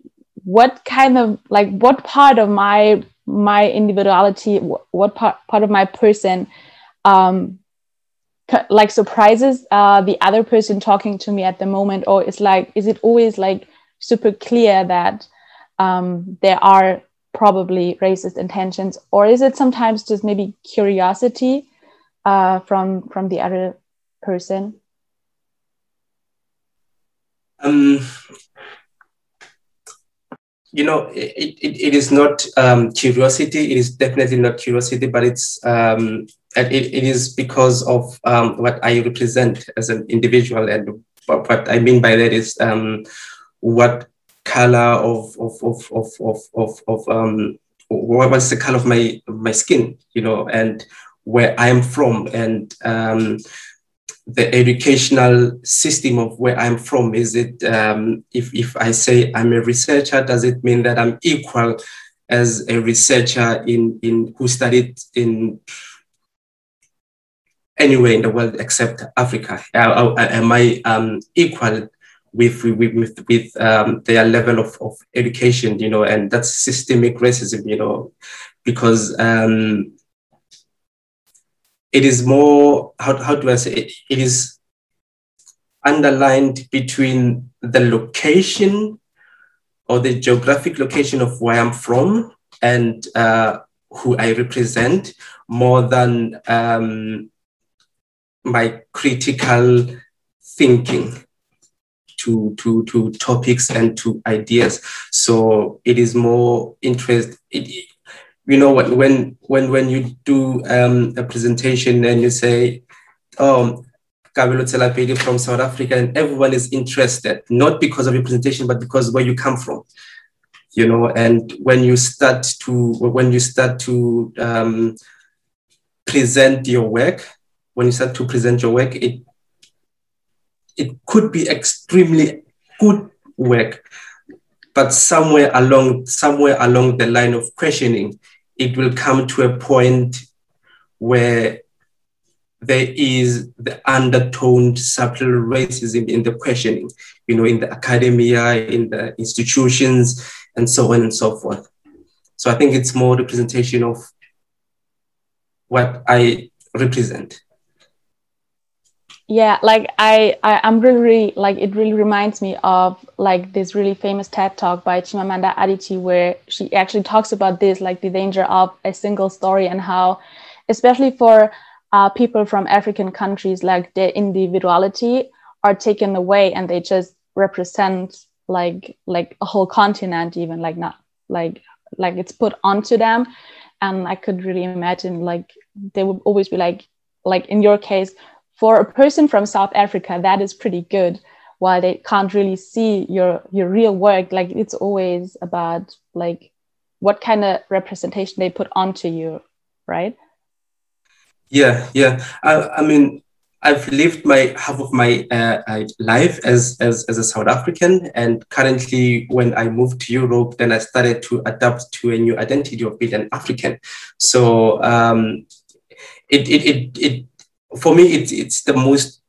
what kind of like what part of my my individuality, what part part of my person, um, like surprises uh, the other person talking to me at the moment, or is like, is it always like super clear that um, there are probably racist intentions, or is it sometimes just maybe curiosity? uh, from from the other person? Um, you know, it, it, it is not um, curiosity. It is definitely not curiosity, but it's um, it, it is because of um, what I represent as an individual, and what, I mean by that is um, what color of of of of of of, of um, what's the color of my my skin, you know, and where I'm from and um, the educational system of where I'm from. Is it, um, if, if I say I'm a researcher, does it mean that I'm equal as a researcher in, in who studied in anywhere in the world except Africa? Am I um, equal with with with, with um, their level of, of education, you know, and that's systemic racism, you know, because um, it is more how, how do I say it, it is underlined between the location or the geographic location of where I'm from and uh, who I represent more than um, my critical thinking to, to, to topics and to ideas. So it is more interest. It, you know what when when when you do um, a presentation and you say, "Oh, Kabelo Tselapedi from South Africa," and everyone is interested, not because of your presentation, but because where you come from. You know, and when you start to when you start to um, present your work, when you start to present your work, it it could be extremely good work, but somewhere along somewhere along the line of questioning, it will come to a point where there is the undertoned subtle racism in the questioning, you know, in the academia, in the institutions, and so on and so forth. So I think it's more representation of what I represent yeah like I, I i'm really, really like it really reminds me of like this really famous ted talk by chimamanda adichie where she actually talks about this like the danger of a single story and how especially for uh, people from african countries like their individuality are taken away and they just represent like like a whole continent even like not like like it's put onto them. And i could really imagine like they would always be like like in your case for a person from South Africa, that is pretty good. While they can't really see your your real work, like it's always about like what kind of representation they put onto you, right? Yeah, yeah. I, I mean, I've lived my half of my uh, life as, as as a South African, and currently, when I moved to Europe, then I started to adapt to a new identity of being an African. So um, it, it it it for me, it's, it's the most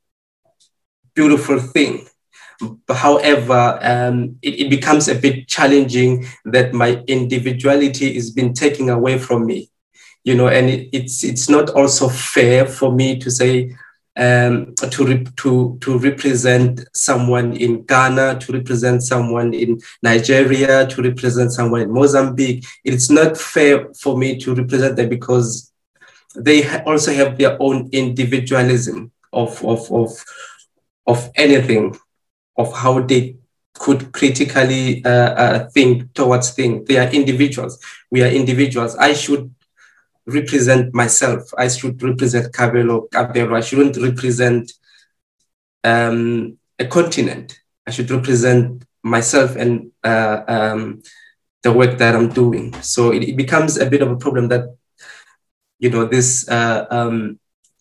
beautiful thing. However, um, it, it becomes a bit challenging that my individuality is being taken away from me, you know, and it, it's it's not also fair for me to say um, to, re- to, to represent someone in Ghana, to represent someone in Nigeria, to represent someone in Mozambique. It's not fair for me to represent them because they also have their own individualism of, of, of, of anything, of how they could critically uh, uh, think towards things. They are individuals. We are individuals. I should represent myself. I should represent Kabelo, Kabelo. I shouldn't represent um, a continent. I should represent myself and uh, um, the work that I'm doing. So it, it, becomes a bit of a problem that you know this uh, um,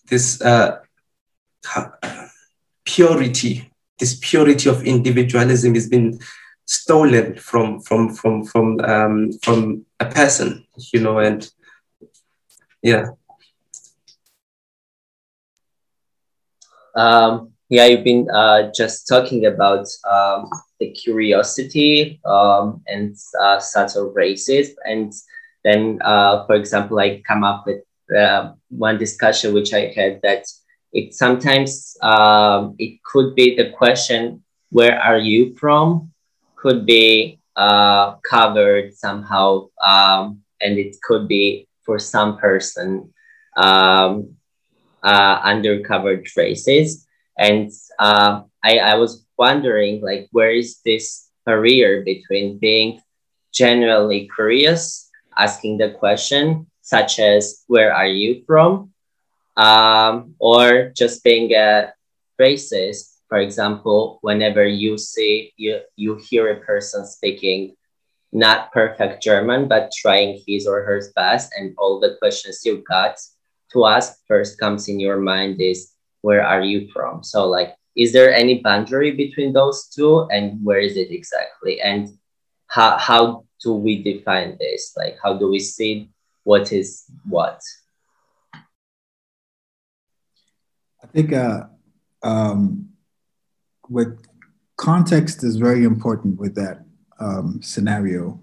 this uh, purity, this purity of individualism has been stolen from from from from um, from a person, you know, and yeah. Um, yeah, you've been uh, just talking about um, the curiosity um, and uh, subtle races, and then, uh, for example, I come up with uh, one discussion which I had that it sometimes um, it could be the question, where are you from? Could be uh, covered somehow, um, and it could be for some person um, uh, undercover traces. And uh, I, I was wondering, like, where is this barrier between being genuinely curious, asking the question, such as where are you from? Um, or just being a racist for example whenever you see you, you hear a person speaking not perfect german but trying his or her best and all the questions you got to ask first comes in your mind is where are you from? So like is there any boundary between those two and where is it exactly? And how, how do we define this? Like how do we see what is what? I think uh, um, with context is very important with that um, scenario.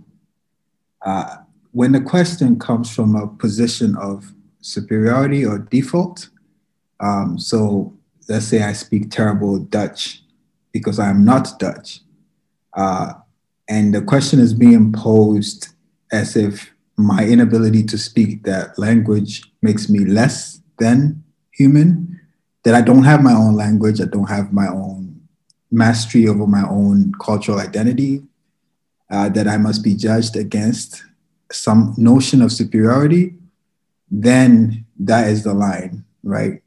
Uh, when the question comes from a position of superiority or default, um, so let's say I speak terrible Dutch because I'm not Dutch, uh, and the question is being posed as if my inability to speak that language makes me less than human, that I don't have my own language, I don't have my own mastery over my own cultural identity, uh, that I must be judged against some notion of superiority, then that is the line, right?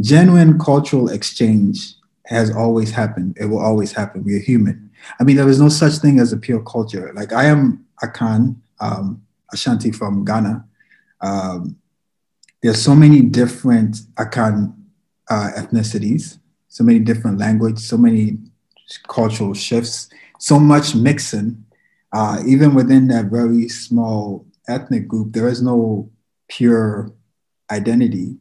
Genuine cultural exchange has always happened. It will always happen. We are human. I mean, there is no such thing as a pure culture. Like I am Akan, um, Ashanti from Ghana. Um, there's so many different Akan uh, ethnicities, so many different language, so many cultural shifts, so much mixing. Uh, even within that very small ethnic group, there is no pure identity.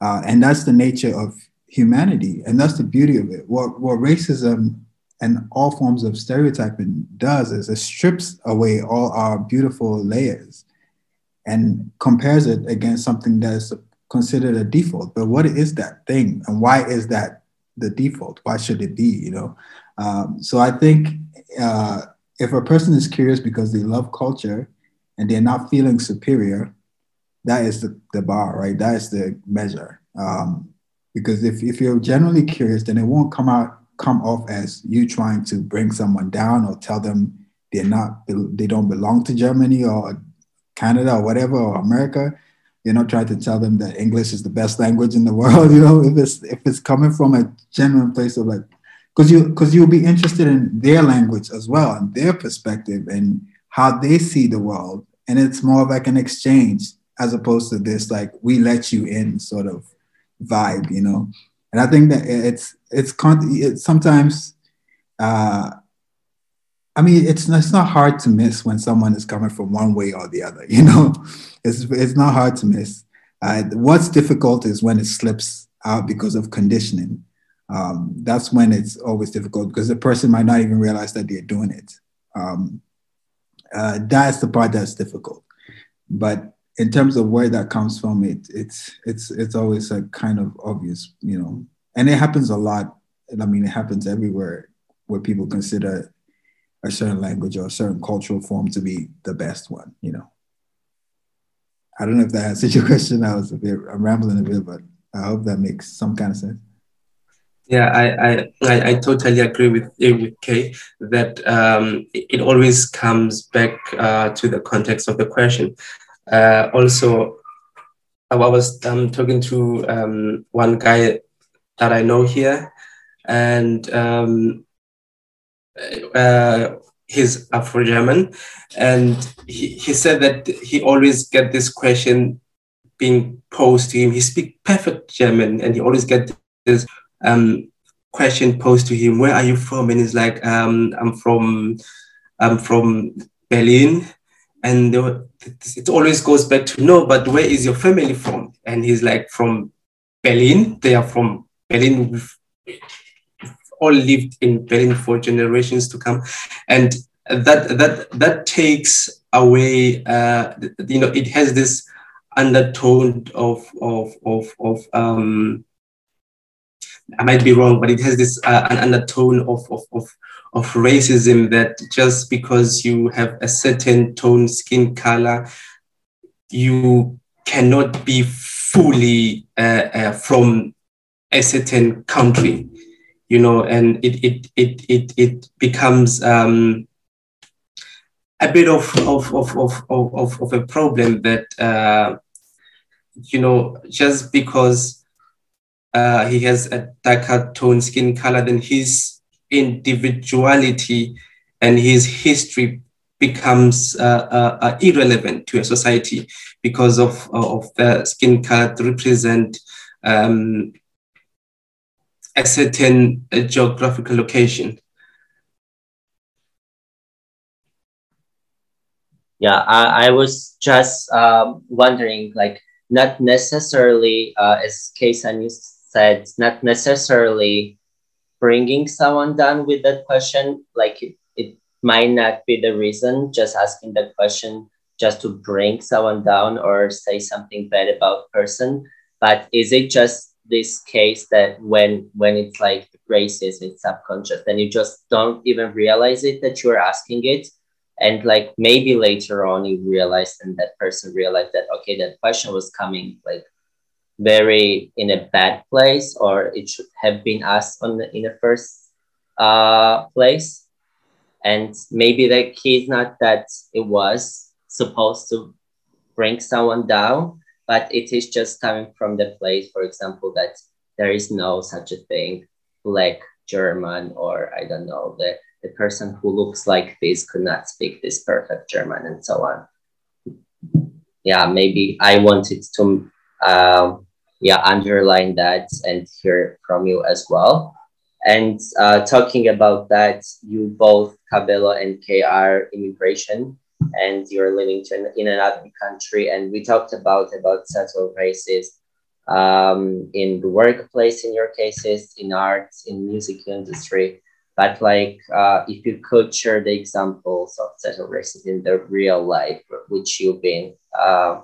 Uh, and that's the nature of humanity. And that's the beauty of it. What, what racism and all forms of stereotyping does is it strips away all our beautiful layers and compares it against something that is considered a default. But what is that thing, and why is that the default? Why should it be? You know. Um, so I think uh, if a person is curious because they love culture and they're not feeling superior, that is the, the bar, right? That is the measure. Um, because if, if you're generally curious, then it won't come out come off as you trying to bring someone down or tell them they're not they don't belong to Germany or Canada or whatever or America. You're not trying to tell them that English is the best language in the world. You know, if it's if it's coming from a genuine place of like, because you because you'll be interested in their language as well and their perspective and how they see the world, and it's more like an exchange as opposed to this like we let you in sort of vibe. You know, and I think that it's it's, it's sometimes. Uh, I mean, it's it's not hard to miss when someone is coming from one way or the other. You know, it's it's not hard to miss. Uh, what's difficult is when it slips out because of conditioning. Um, that's when it's always difficult because the person might not even realize that they're doing it. Um, uh, that's the part that's difficult. But in terms of where that comes from, it it's it's it's always a kind of obvious, you know, and it happens a lot. I mean, it happens everywhere where people consider a certain language or a certain cultural form to be the best one, you know. I don't know if that answers your question. I was a bit I'm rambling a bit, but I hope that makes some kind of sense. Yeah, I I, I, I totally agree with with Kay that um, it always comes back uh, to the context of the question. Uh, also, I was um, talking to um, one guy that I know here, and um, uh, he's Afro German, and he, he said that he always get this question being posed to him. He speak perfect German, and he always get this um, question posed to him. Where are you from? And he's like, um, I'm from, I'm from Berlin and were, it always goes back to no but where is your family from? And he's like from berlin. They are from berlin. We've all lived in berlin for generations to come. And that that that takes away uh, you know it has this undertone of of of of um I might be wrong, but it has this uh, an undertone of, of, of of racism that just because you have a certain tone skin color, you cannot be fully uh, uh, from a certain country, you know, and it it it it, it becomes um, a bit of of, of, of, of, of a problem that uh, you know just because uh, he has a darker tone skin color than his individuality and his history becomes uh, uh, uh, irrelevant to a society because of, of the skin color to represent um, a certain uh, geographical location. Yeah, I, I was just um, wondering, like, not necessarily, uh, as Kay said, not necessarily bringing someone down with that question, like it, it might not be the reason, just asking that question just to bring someone down or say something bad about person. But is it just this case that when when it's like racist, it's subconscious, and you just don't even realize it that you're asking it? And like maybe later on you realize and that person realized that okay, that question was coming like very in a bad place or it should have been asked on the, in the first uh, place. And maybe the key is not that it was supposed to bring someone down but it is just coming from the place for example that there is no such a thing black german or i don't know the, the person who looks like this could not speak this perfect german and so on. Yeah maybe i wanted to um, yeah, underline that and hear from you as well. And uh, talking about that, you both, Kabelo and are immigration and you're living to, in another country. And we talked about about subtle races um, in the workplace, in your cases, in arts, in music industry. But like, uh, if you could share the examples of subtle races in the real life, which you've been uh,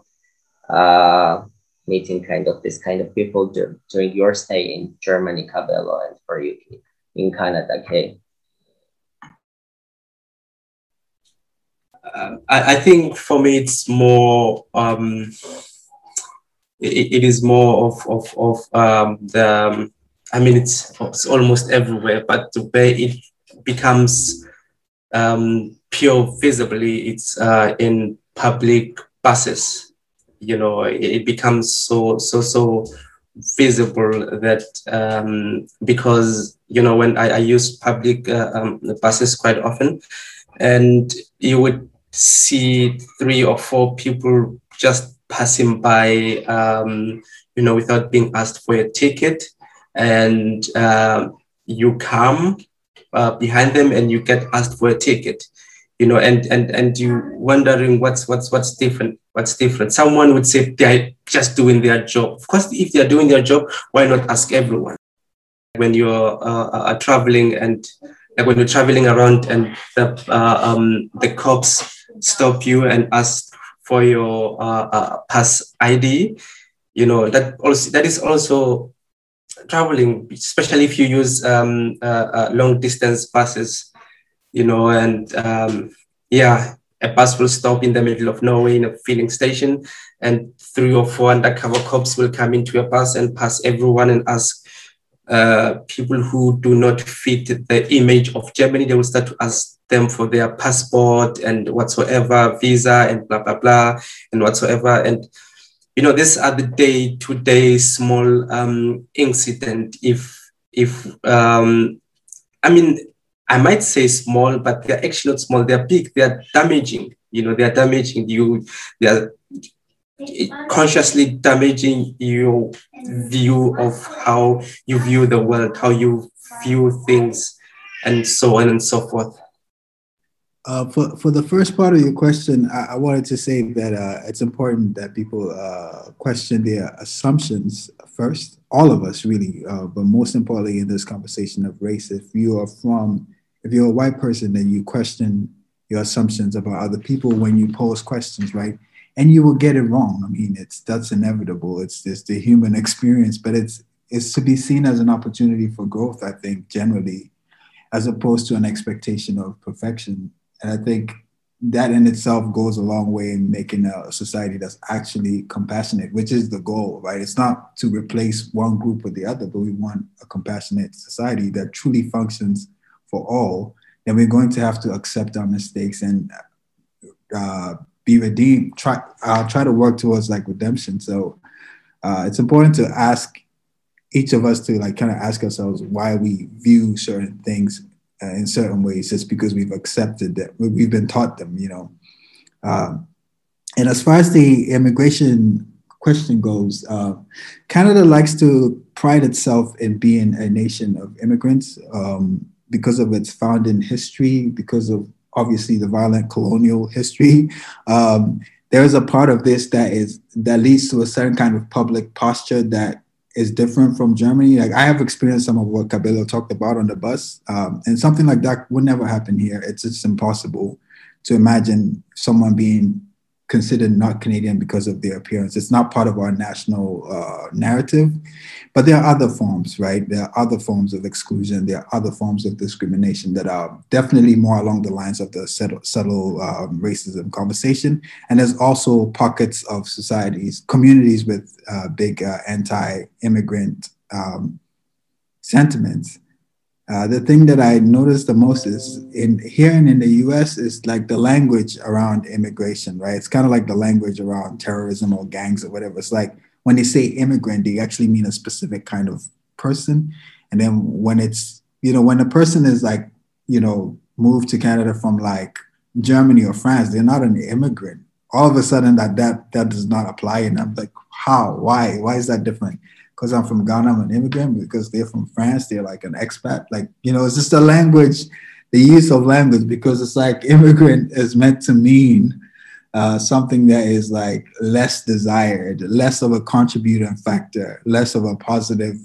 uh, meeting kind of this kind of people during your stay in Germany, Kabelo, and for you in Canada, Kay? Uh, I, I, think for me it's more um, it, it is more of of, of um, the um, I mean it's, it's almost everywhere, but the way it becomes um, pure visibly, it's uh, in public buses you know it, becomes so so so visible that um, because you know when I, I use public uh, um, buses quite often, and you would see three or four people just passing by, um, you know, without being asked for a ticket, and uh, you come uh, behind them and you get asked for a ticket, you know, and and and you wondering what's what's what's different what's different. Someone would say they're just doing their job. Of course, if they're doing their job, why not ask everyone? When you're uh, uh, uh, traveling and like when you're traveling around and the, uh, um, the cops stop you and ask for your uh, uh, pass ID, you know, that also that is also traveling, especially if you use um, long distance buses, you know, and um, yeah, a bus will stop in the middle of nowhere in a filling station, and three or four undercover cops will come into a bus and pass everyone and ask uh, people who do not fit the image of Germany. They will start to ask them for their passport and whatsoever, visa and blah blah blah and whatsoever. And you know, these are the day-to-day small um, incident. If if um, I mean I might say small, but they're actually not small. They're big. They're damaging. You know, they're damaging you. They're consciously damaging your view of how you view the world, how you view things, and so on and so forth. Uh, for, for the first part of your question, I, I wanted to say that uh, it's important that people uh, question their assumptions first. All of us, really, uh, but most importantly in this conversation of race, if you are from if you're a white person, then you question your assumptions about other people when you pose questions, right? And you will get it wrong. I mean, it's that's inevitable. It's just the human experience, but it's it's to be seen as an opportunity for growth, I think, generally, as opposed to an expectation of perfection. And I think that in itself goes a long way in making a society that's actually compassionate, which is the goal, right? It's not to replace one group with the other, but we want a compassionate society that truly functions for all, then we're going to have to accept our mistakes and uh, be redeemed. Try uh, try to work towards like redemption. So uh, it's important to ask each of us to like kind of ask ourselves why we view certain things uh, in certain ways, just because we've accepted that we've been taught them. You know. Um, and as far as the immigration question goes, uh, Canada likes to pride itself in being a nation of immigrants. Um, because of its founding history, because of obviously the violent colonial history. Um, there is a part of this that is that leads to a certain kind of public posture that is different from Germany. Like I have experienced some of what Kabelo talked about on the bus, um, and something like that would never happen here. It's just impossible to imagine someone being considered not Canadian because of their appearance. It's not part of our national uh, narrative, but there are other forms, right? There are other forms of exclusion. There are other forms of discrimination that are definitely more along the lines of the subtle, subtle um, racism conversation. And there's also pockets of societies, communities with uh, big uh, anti-immigrant um, sentiments uh, the thing that I noticed the most is in here and in the US is like the language around immigration, right? It's kind of like the language around terrorism or gangs or whatever. It's like when they say immigrant, they actually mean a specific kind of person. And then when it's, you know, when a person is like, you know, moved to Canada from like Germany or France, they're not an immigrant. All of a sudden that that that does not apply. And I'm like, how? Why? Why is that different? Because I'm from Ghana, I'm an immigrant. Because they're from France, they're like an expat. Like, you know, it's just a language, the use of language, because it's like immigrant is meant to mean uh, something that is like less desired, less of a contributing factor, less of a positive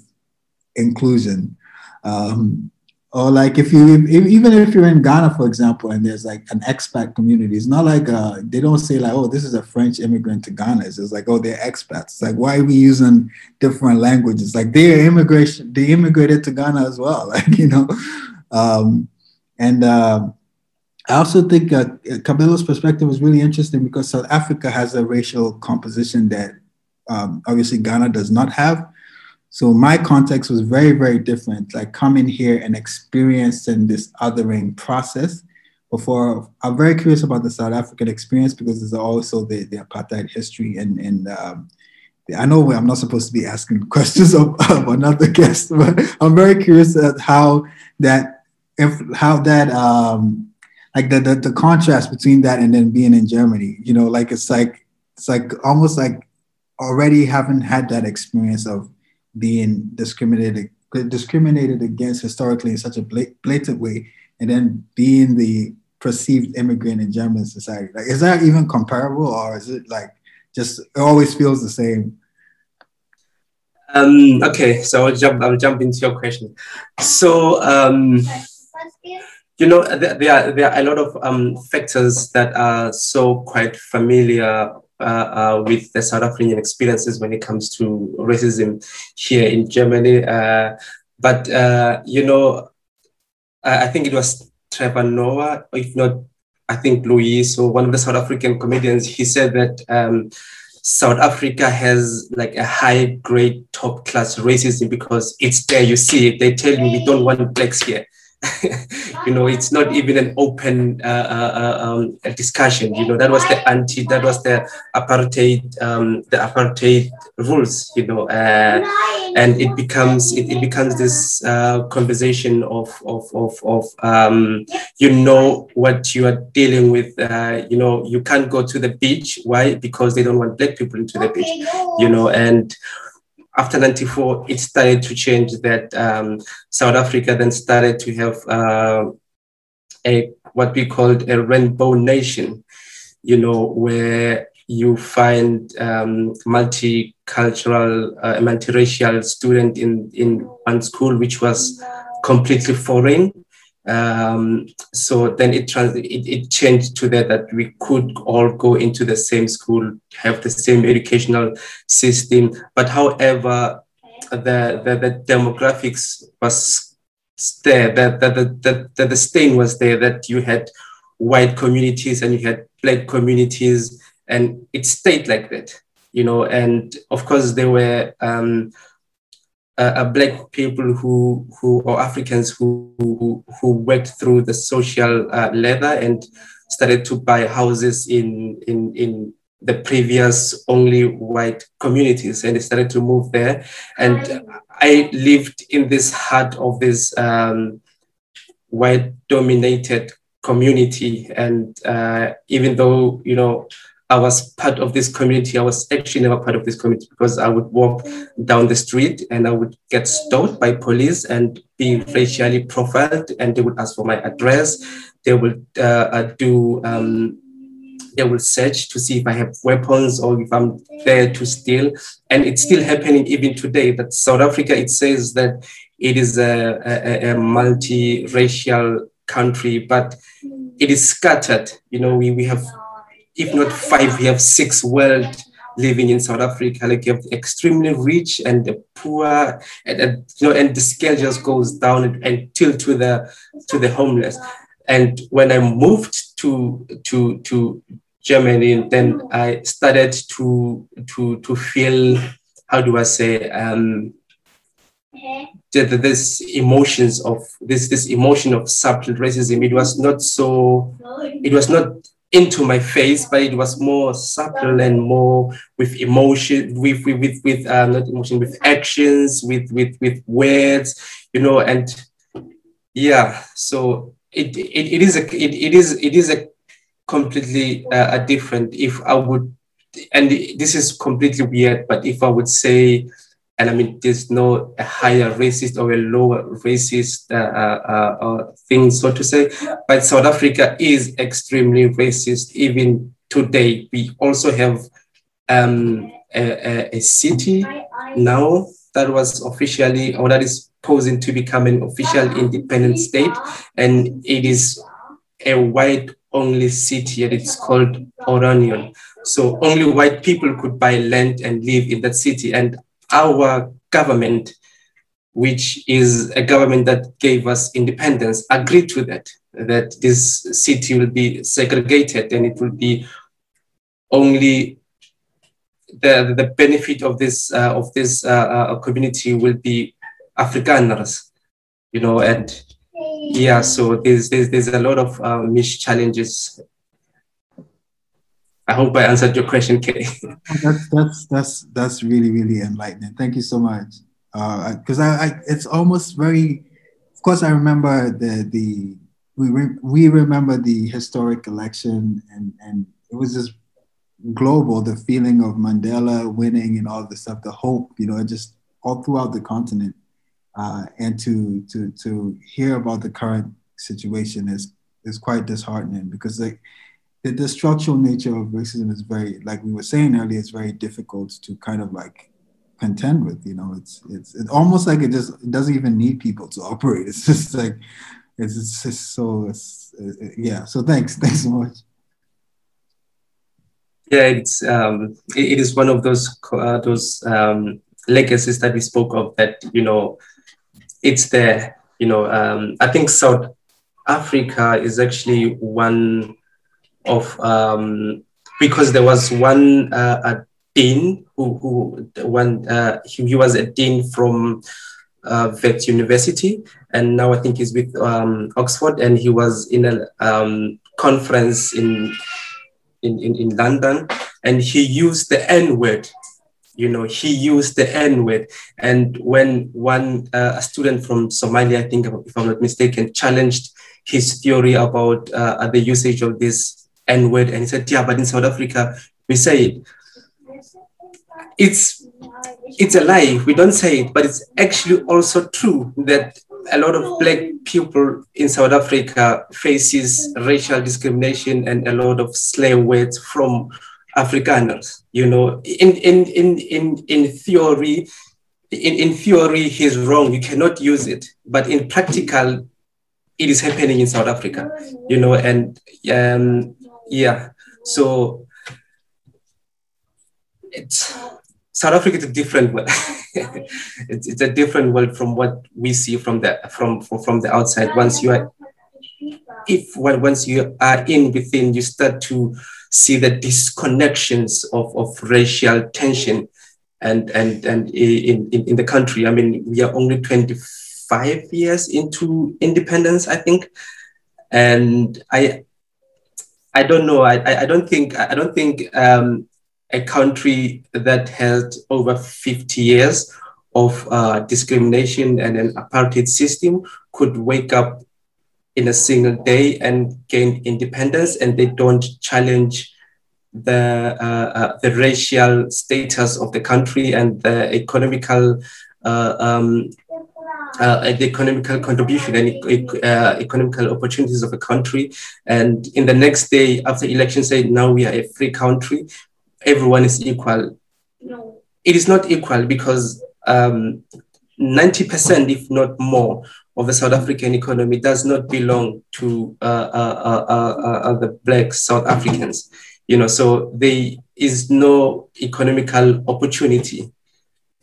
inclusion. Um, or like if you if, even if you're in Ghana, for example, and there's like an expat community, it's not like uh, they don't say like, oh, this is a French immigrant to Ghana. It's just like, oh, they're expats. Like, why are we using different languages? Like they're immigration, they immigrated to Ghana as well, like you know. Um, and uh, I also think uh, Kabelo's perspective is really interesting because South Africa has a racial composition that um, obviously Ghana does not have. So my context was very, very different, like coming here and experiencing this othering process. Before, I'm very curious about the South African experience because there's also the, the apartheid history and, and um, I know I'm not supposed to be asking questions of, of another guest, but I'm very curious at how that, if how that, um, like the, the the contrast between that and then being in Germany, you know, like it's like it's like almost like already haven't had that experience of being discriminated discriminated against historically in such a blatant way, and then being the perceived immigrant in German society. Like, is that even comparable, or is it like just it always feels the same? Um, okay, so I'll jump. I'll jump into your question. So, um, you know, there, there are there are a lot of um, factors that are so quite familiar uh, uh, with the South African experiences when it comes to racism here in Germany. Uh, but, you know, I think it was Trevor Noah, if not, I think Louis, so one of the South African comedians, he said that um, South Africa has like a high grade top class racism because it's there, you see. They tell you we don't want blacks here. you know, it's not even an open uh, uh, uh um, discussion. You know, that was the anti, that was the apartheid, um, the apartheid rules. You know, uh, and it becomes it, it becomes this uh, conversation of of of of um, you know what you are dealing with. Uh, you know, you can't go to the beach. Why? Because they don't want black people into the beach. You know, and after 94, it started to change that um, South Africa then started to have uh, a what we called a rainbow nation, you know, where you find um, multicultural, uh, multiracial student in, in one school, which was completely foreign. Um, so then it, trans- it, it changed to that that we could all go into the same school, have the same educational system. But however, the the, the demographics was there, that the, the, the, the stain was there that you had white communities and you had black communities, and it stayed like that, you know. And of course, there were um, uh, black people who who or Africans who who, who worked through the social uh, ladder and started to buy houses in in in the previous only white communities and they started to move there. And I lived in this heart of this um, white dominated community and uh, even though you know I was part of this community. I was actually never part of this community because I would walk down the street and I would get stopped by police and be racially profiled, and they would ask for my address. They would uh, uh do um, they will search to see if I have weapons or if I'm there to steal. And it's still happening even today. That South Africa, it says that it is a, a, a multi-racial country, but it is scattered. You know, we, we have, if not five, we have six world living in South Africa. Like you have extremely rich and the poor, and, and you know, and the scale just goes down until to the to the homeless. And when I moved to to to Germany, then I started to to to feel how do I say um, this emotions of this this emotion of subtle racism. It was not so. It was not into my face, but it was more subtle and more with emotion, with with with, with uh, not emotion, with actions, with with with words, you know, and yeah. So it it, it is a it, it is it is a completely uh, a different. If I would, and this is completely weird, but if I would say and I mean, there's no higher racist or a lower racist uh, uh, uh, thing, so to say. But South Africa is extremely racist even today. We also have um, a, a, city now that was officially, or that is posing to become an official independent state, and it is a white only city, and it's called Orania. So only white people could buy land and live in that city. And our government, which is a government that gave us independence, agreed to that, that this city will be segregated and it will be only the, the benefit of this uh, of this uh, uh, community will be Afrikaners, you know, and yeah, so there's there's, there's a lot of uh, mis challenges I hope I answered your question, Kay. that's that's that's that's really really enlightening. Thank you so much. Because uh, I, I, it's almost very. Of course, I remember the the we re, we remember the historic election, and and it was just global. The feeling of Mandela winning and all the stuff, the hope, you know, just all throughout the continent. Uh, and to to to hear about the current situation is is quite disheartening because like the, the structural nature of racism is very, like we were saying earlier, it's very difficult to kind of like contend with. You know, it's it's it's almost like it just it doesn't even need people to operate. It's just like it's, just so it's, it, yeah. So thanks, thanks so much. Yeah, it's um, it, it is one of those uh, those um, legacies that we spoke of. That you know, it's there. You know, um, I think South Africa is actually one of um, because there was one uh, a dean who who one uh, he, he, was a dean from uh, Wits University, and now I think he's with um, Oxford, and he was in a um, conference in, in in in London, and he used the N word. You know, he used the N word, and when one uh, a student from Somalia, I think, if I'm not mistaken, challenged his theory about uh, the usage of this N word. And he said, Yeah, but in South Africa, we say it. It's it's a lie. We don't say it, but it's actually also true that a lot of black people in South Africa faces racial discrimination and a lot of slave words from Afrikaners. You know, in in in in in theory, in, in theory, he's wrong. You cannot use it, but in practical, it is happening in South Africa. You know, and um, yeah. So it's South Africa is a different world. it's, it's a different world from what we see from the from from, from the outside. Once you are if once you are in within, you start to see the disconnections of, of racial tension and and and in, in, in the country. I mean, we are only 25 years into independence, I think. And I I don't know. I, I don't think I don't think um, a country that has over 50 years of uh, discrimination and an apartheid system could wake up in a single day and gain independence, and they don't challenge the uh, uh, the racial status of the country and the economical uh, um, uh, the economical contribution and uh, economical opportunities of a country. And in the next day after election, say now we are a free country, everyone is equal. No. It is not equal because um, 90%, if not more, of the South African economy does not belong to uh, uh, uh, the Black South Africans. You know, so there is no economical opportunity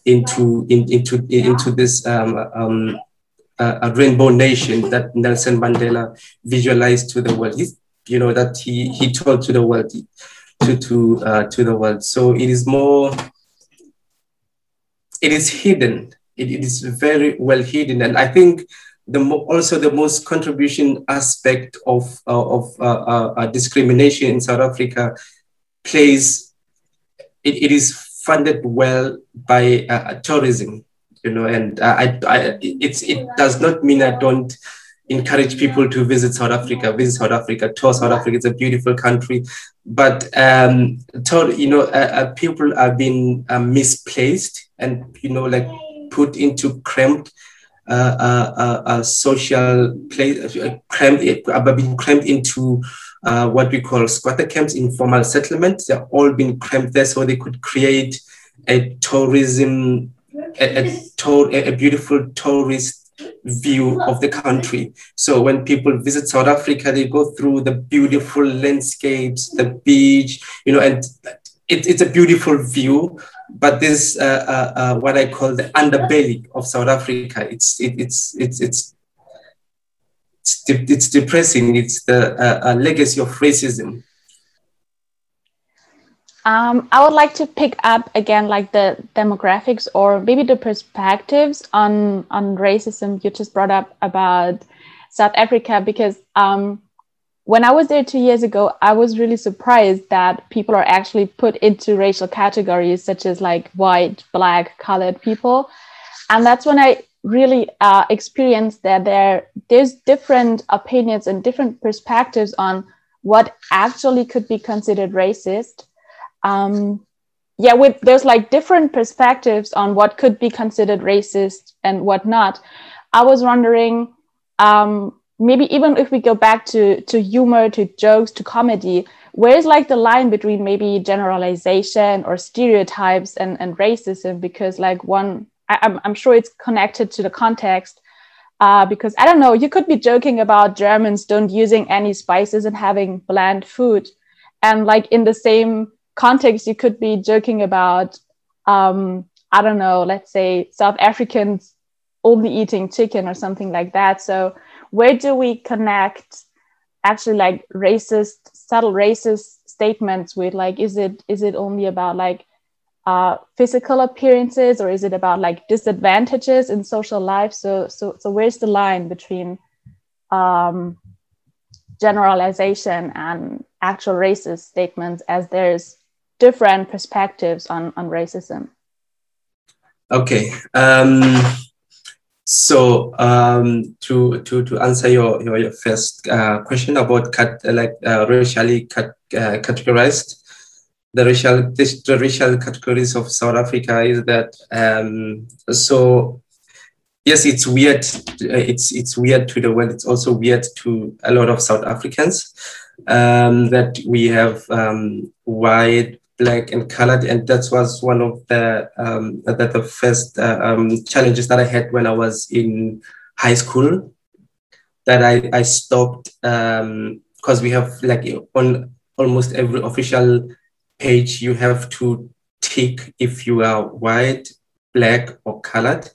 into in, into into this um, um, uh, rainbow nation that Nelson Mandela visualized to the world. You know that he he told to the world to to uh, to the world. So it is more. It is hidden. it, it is very well hidden, and I think the also the most contribution aspect of uh, of uh, uh, uh, discrimination in South Africa plays. It, it is funded well by uh, tourism, you know, and I, I, it's it does not mean I don't encourage people to visit South Africa, visit South Africa, tour South Africa. It's a beautiful country, but um, tour, you know, uh, uh, people are being uh, misplaced and you know, like put into cramped. Uh, uh, uh, uh social place, cramped, being cramped into what we call squatter camps, informal settlements. They're all been cramped there so they could create a tourism, a, a, a beautiful tourist view of the country. So when people visit South Africa, they go through the beautiful landscapes, the beach, you know, and it, it's a beautiful view. But this, uh, uh, uh, what I call the underbelly of South Africa, it's it, it's it's it's it's, de- it's depressing. It's the uh, legacy of racism. Um, I would like to pick up again, like the demographics or maybe the perspectives on on racism you just brought up about South Africa, because um, when I was there two years ago, I was really surprised that people are actually put into racial categories such as like white, black, colored people, and that's when I really uh, experienced that there there's different opinions and different perspectives on what actually could be considered racist um, yeah, with there's like different perspectives on what could be considered racist and what not. I was wondering, um, maybe even if we go back to to humor, to jokes, to comedy, where's like the line between maybe generalization or stereotypes and and racism? Because like one, I, I'm I'm sure it's connected to the context. Uh, because I don't know, you could be joking about Germans don't using any spices and having bland food, and like in the same context, you could be joking about, um, I don't know, let's say South Africans only eating chicken or something like that. So, where do we connect actually like racist, subtle racist statements with like, is it is it only about like uh, physical appearances or is it about like disadvantages in social life? So, so, so where's the line between um, generalization and actual racist statements as there's different perspectives on, on racism. Okay. Um, so um, to, to, to answer your, your, your first uh, question about cat, like uh, racially uh, categorized, the racial this, the racial categories of South Africa is that um, so yes, it's weird. It's it's weird to the world. It's also weird to a lot of South Africans um, that we have um, white, black and colored and that was one of the um, the, the first uh, um, challenges that i had when i was in high school that i, I stopped because um, we have like on almost every official page you have to tick if you are white black or colored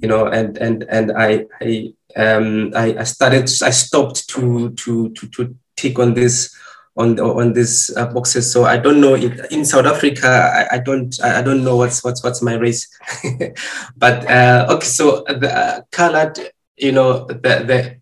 you know and and and i i um i, I started i stopped to to to to tick on this on the, on these uh, boxes. So I don't know in, in South Africa. I, I, don't I don't know what's what's what's my race. but uh, okay, so the uh, colored, you know, the the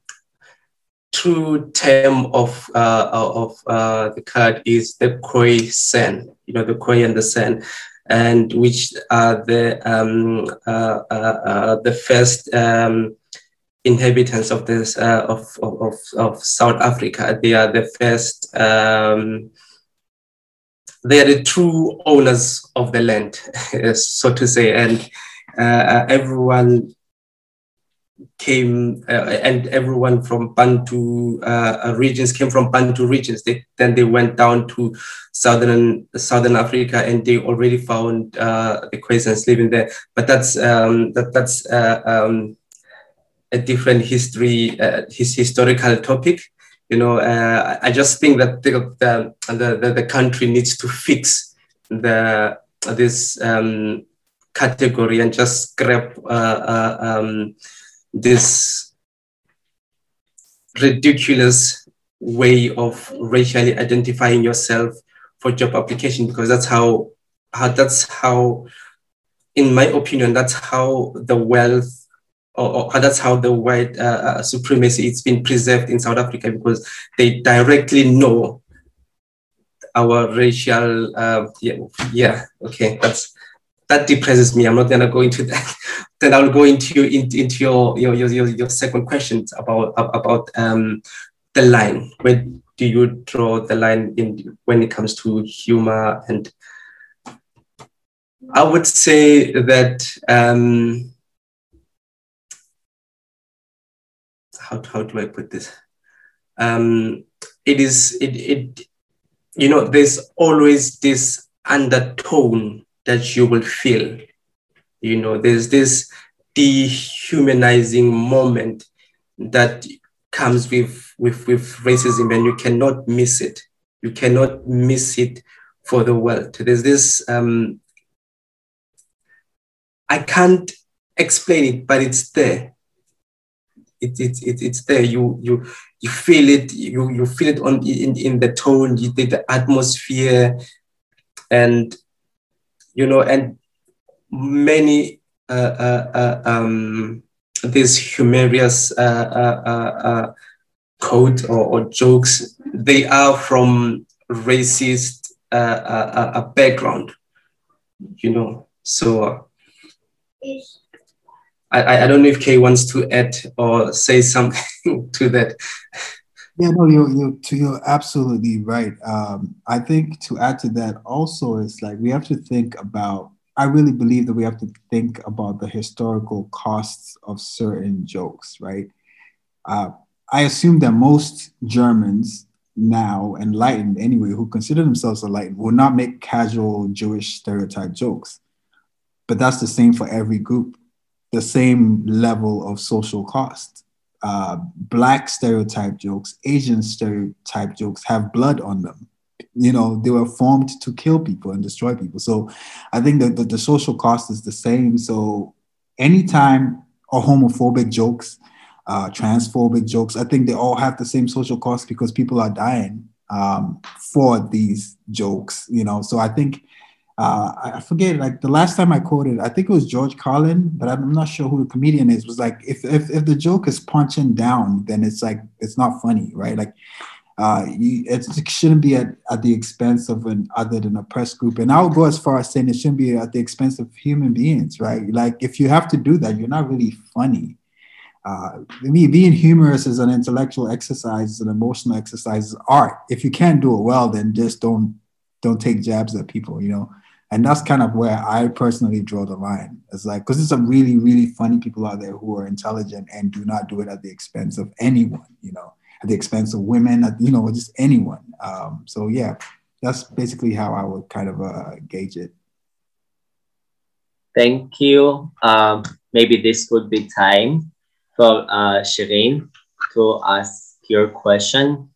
true term of uh, of uh, the card is the Khoisan. You know, the Khoi and the San. And which are the um, uh, the first um, inhabitants of this uh, of, of, of South Africa. They are the first. Um, they are the true owners of the land, so to say, and uh, everyone came uh, and everyone from Bantu uh, regions came from Bantu regions. They, then they went down to southern Southern Africa and they already found uh, the Khoisans living there. But that's um, that, that's uh, um, a different history, uh, his historical topic. You know, uh, I just think that the, the, the, the country needs to fix the this um, category and just scrap um, this ridiculous way of racially identifying yourself for job application because that's how, how that's how in my opinion that's how the wealth or, or that's how the white uh, uh, supremacy it's been preserved in south africa because they directly know our racial uh, yeah, yeah okay that's that depresses me. I'm not gonna go into that. then I'll go into into, into your, your your your second question about about um, the line. Where do you draw the line in when it comes to humor? And I would say that um, how how do I put this? Um, it is it it you know there's always this undertone that you will feel. You know, there's this dehumanizing moment that comes with, with, with racism and you cannot miss it. You cannot miss it for the world. There's this, um, I can't explain it, but it's there. It, it, it, it's there. You, you, you feel it. You, you feel it on in, in the tone, you, the, the atmosphere, and you know, and many uh, uh, uh um, these humorous uh, quote or, or, jokes, they are from racist uh background, you know. So I, I don't know if Kay wants to add or say something to that. Yeah, no, you're you're, you're absolutely right. Um, I think to add to that also is like we have to think about. I really believe that we have to think about the historical costs of certain jokes, right? Uh, I assume that most Germans now enlightened anyway, who consider themselves enlightened, will not make casual Jewish stereotype jokes. But that's the same for every group, the same level of social cost uh, black stereotype jokes, Asian stereotype jokes have blood on them. You know, they were formed to kill people and destroy people. So I think that the, the social cost is the same. So anytime a homophobic jokes, uh, transphobic jokes, I think they all have the same social cost because people are dying um, for these jokes, you know. So I think uh, I forget like the last time I quoted, I think it was George Carlin, but I'm not sure who the comedian is. Was like if if if the joke is punching down, then it's like it's not funny, right? Like uh, you, it shouldn't be at, at the expense of an other than a press group. And I'll go as far as saying it shouldn't be at the expense of human beings, right? Like if you have to do that, you're not really funny. Uh, me, being humorous is an intellectual exercise, is an emotional exercise, is art. If you can't do it well, then just don't don't take jabs at people, you know and that's kind of where I personally draw the line. It's like because there's some really really funny people out there who are intelligent and do not do it at the expense of anyone, you know, at the expense of women, at, you know, just anyone. Um, so yeah, that's basically how I would kind of uh, gauge it. Thank you. Um, maybe this would be time for uh, Shireen to ask your question.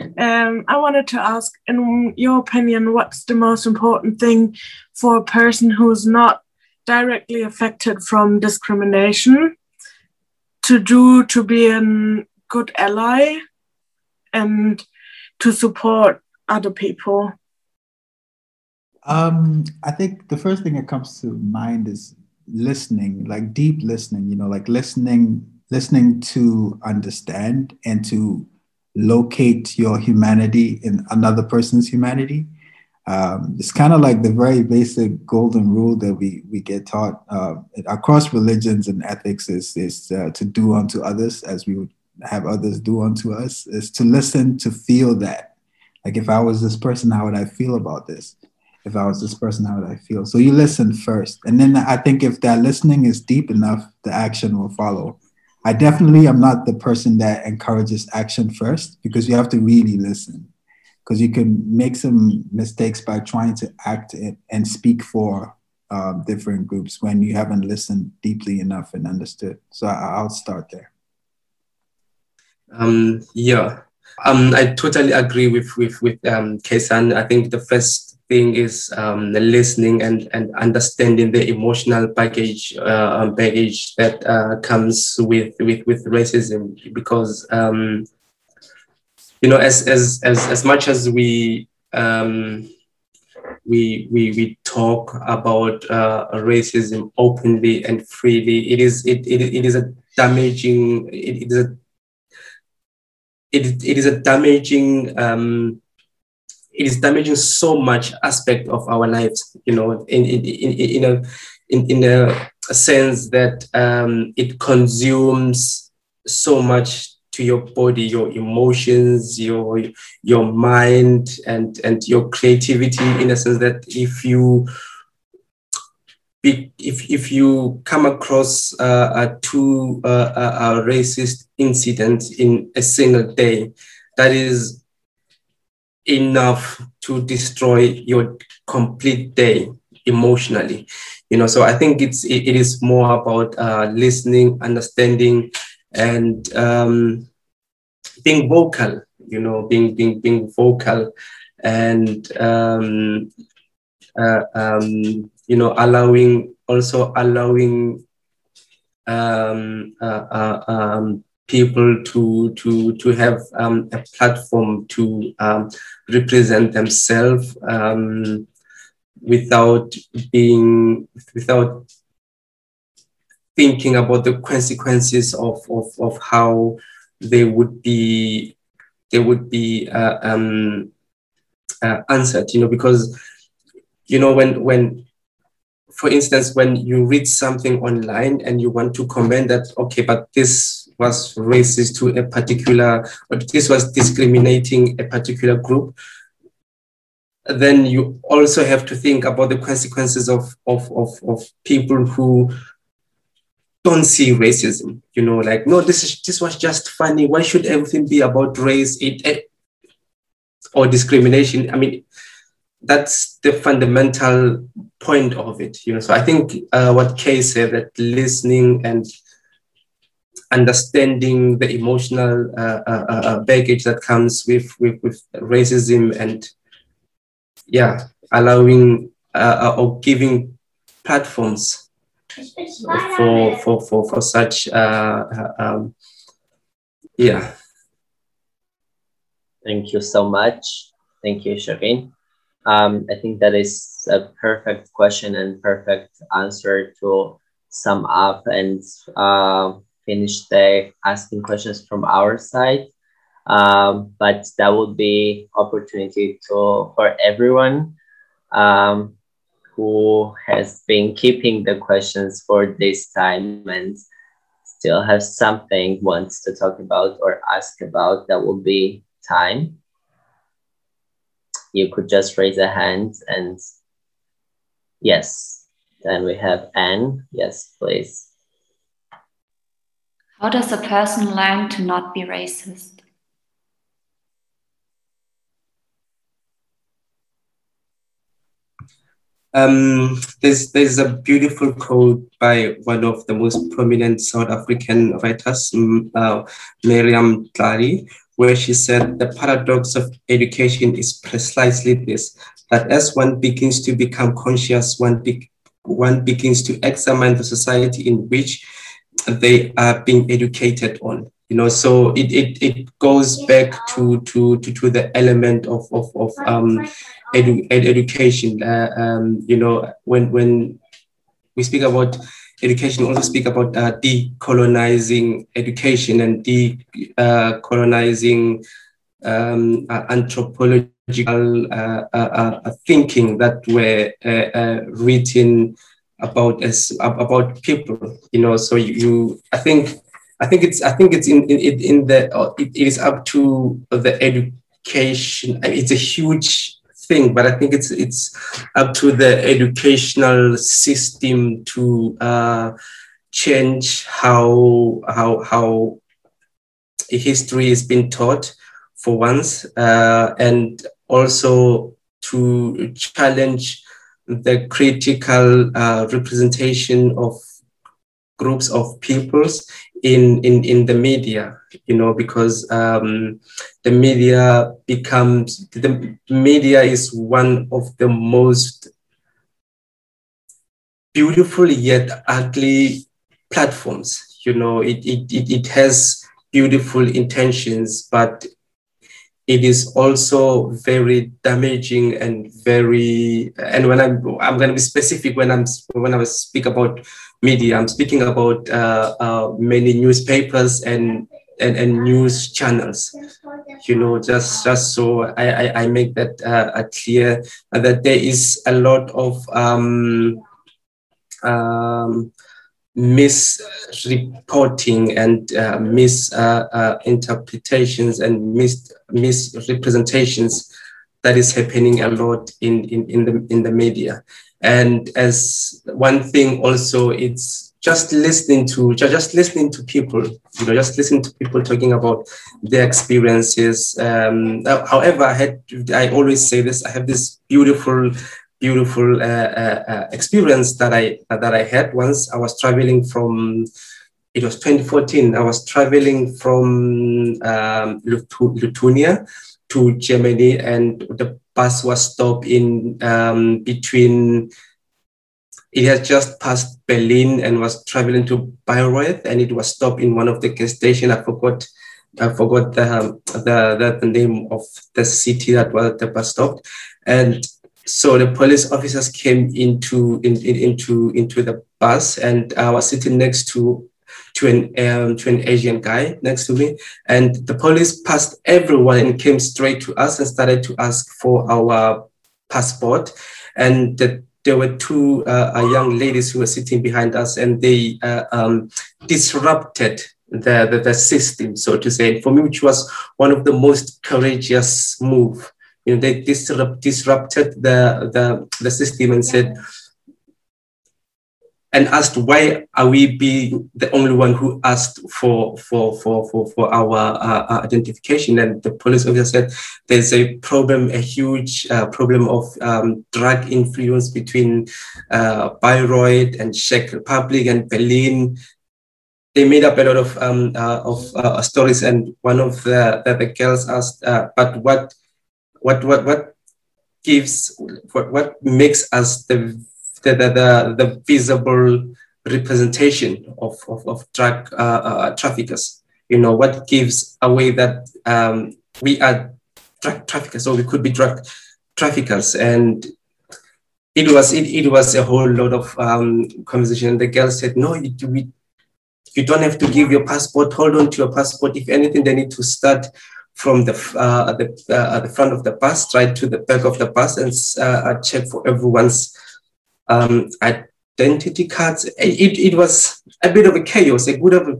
Um, I wanted to ask, in your opinion, what's the most important thing for a person who's not directly affected from discrimination to do to be a good ally and to support other people? Um, I think the first thing that comes to mind is listening, like deep listening, you know, like listening, listening to understand and to locate your humanity in another person's humanity. Um, it's kind of like the very basic golden rule that we we get taught uh, across religions and ethics is is uh, to do unto others as we would have others do unto us. Is to listen to feel that. Like if I was this person, how would I feel about this? if I was this person, how would I feel? So you listen first. And then I think if that listening is deep enough, the action will follow. I definitely am not the person that encourages action first because you have to really listen. Because you can make some mistakes by trying to act and speak for um, different groups when you haven't listened deeply enough and understood. So I, will start there. Um, yeah, um, I totally agree with with with um, Kaesun. I think the first thing is um, listening and and understanding the emotional package uh, um, baggage that uh, comes with with with racism because um, you know as as as as much as we um, we we we talk about uh, racism openly and freely. It is it it, it is a damaging it, it is a it, it is a damaging um, it is damaging so much aspect of our lives you know in in in, in a in, in a sense that um, it consumes so much to your body, your emotions, your your mind, and and your creativity. In a sense that if you if if you come across uh, two uh, racist incident in a single day, that is enough to destroy your complete day emotionally. You know so i think it's it, it is more about uh, listening understanding and um, being vocal, you know, being being being vocal, and um, uh, um, you know, allowing also allowing um, uh, uh, um, people to to to have um, a platform to um, represent themselves um, without being without thinking about the consequences of, of, of how they would be they would be uh, um, uh, answered you know because you know when when for instance when you read something online and you want to comment that okay but this was racist to a particular or this was discriminating a particular group then you also have to think about the consequences of of of, of people who don't see racism. You know, like no, this is this was just funny. Why should everything be about race? It, it or discrimination. I mean, that's the fundamental point of it. You know, so I think uh, what Kay said that listening and understanding the emotional uh, uh, uh, baggage that comes with, with with racism and yeah, allowing uh, or giving platforms for for for for such uh, um, yeah thank you so much thank you Shireen. um, i think that is a perfect question and perfect answer to sum up and uh, finish the asking questions from our side um, but that would be opportunity to for everyone um, who has been keeping the questions for this time and still have something wants to talk about or ask about, that will be time. You could just raise a hand and yes. Then we have Anne. Yes, please. How does a person learn to not be racist? Um, there's there's a beautiful quote by one of the most prominent South African writers, uh, Miriam Tlali, where she said the paradox of education is precisely this: that as one begins to become conscious, one be- one begins to examine the society in which they are being educated on you know so it, it, it goes back to, to to to the element of of, of um edu- ed- education. Uh, um, you know, when when we speak about education, we also speak about uh, decolonizing education and decolonizing uh, um, uh, anthropological uh, uh, thinking that were written about as about people. You know, so you, you I think. I think it's I think it's in in, in the it, it is up to the education. It's a huge thing, but I think it's it's up to the educational system to uh, change how how how history is being taught for once, uh, and also to challenge the critical uh, representation of groups of peoples in, in, in the media, you know, because um, the media becomes, the media is one of the most beautiful yet ugly platforms. You know, it, it, it, it has beautiful intentions, but it is also very damaging and very and when i'm i'm going to be specific when i'm when i speak about media i'm speaking about uh, uh, many newspapers and, and and news channels. You know just just so i i, I make that uh, clear that there is a lot of um, um, misreporting and uh, misinterpretations uh, uh, and mis misrepresentations that is happening a lot in, in, in the in the media. And as one thing also, it's just listening to just listening to people, you know, just listening to people talking about their experiences. Um, however, I had I always say this. I have this beautiful beautiful uh, uh, uh, experience that I that I had once. I was traveling from. It was 2014. I was traveling from um, Lithuania to Germany, and the bus was stopped in um, between. It had just passed Berlin and was traveling to Bayreuth, and it was stopped in one of the gas stations. I forgot I forgot the, the, the, the name of the city that was the bus stopped. And so the police officers came into in, in, into into the bus and I was sitting next to to an um, to an Asian guy next to me. And the police passed everyone and came straight to us and started to ask for our passport. And the, there were two uh, young ladies who were sitting behind us and they uh, um, disrupted the, the, the system so to say. For me which was one of the most courageous move you know, they disrupt, disrupted the, the, the system and said, and asked why are we being the only one who asked for for for for, for our uh, uh identification? And the police officer said there's a problem a huge uh, problem of um, drug influence between uh, Bayreuth and Czech Republic and Berlin. They made up a lot of um, uh, of uh, stories and one of the, the, the girls asked but what what what what gives what what makes us the the the, the visible representation of of, of drug uh, uh, traffickers. You know what gives away that um, we are drug traffickers, or we could be drug traffickers, and it was it, it was a whole lot of um, conversation. The girl said, "No, you, we, you don't have to give your passport. Hold on to your passport. If anything, they need to start from the uh, the, uh, the front of the bus right to the back of the bus and uh, check for everyone's um, identity cards. It, it was a bit of a chaos, a good of a,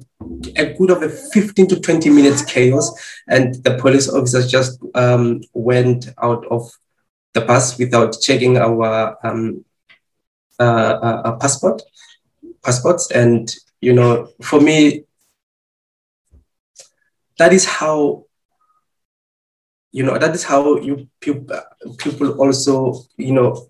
a good of a 15 to 20 minutes chaos. And the police officers just um, went out of the bus without checking our um, uh, uh, passport passports. And, you know, for me, that is how you know that is how you people people also you know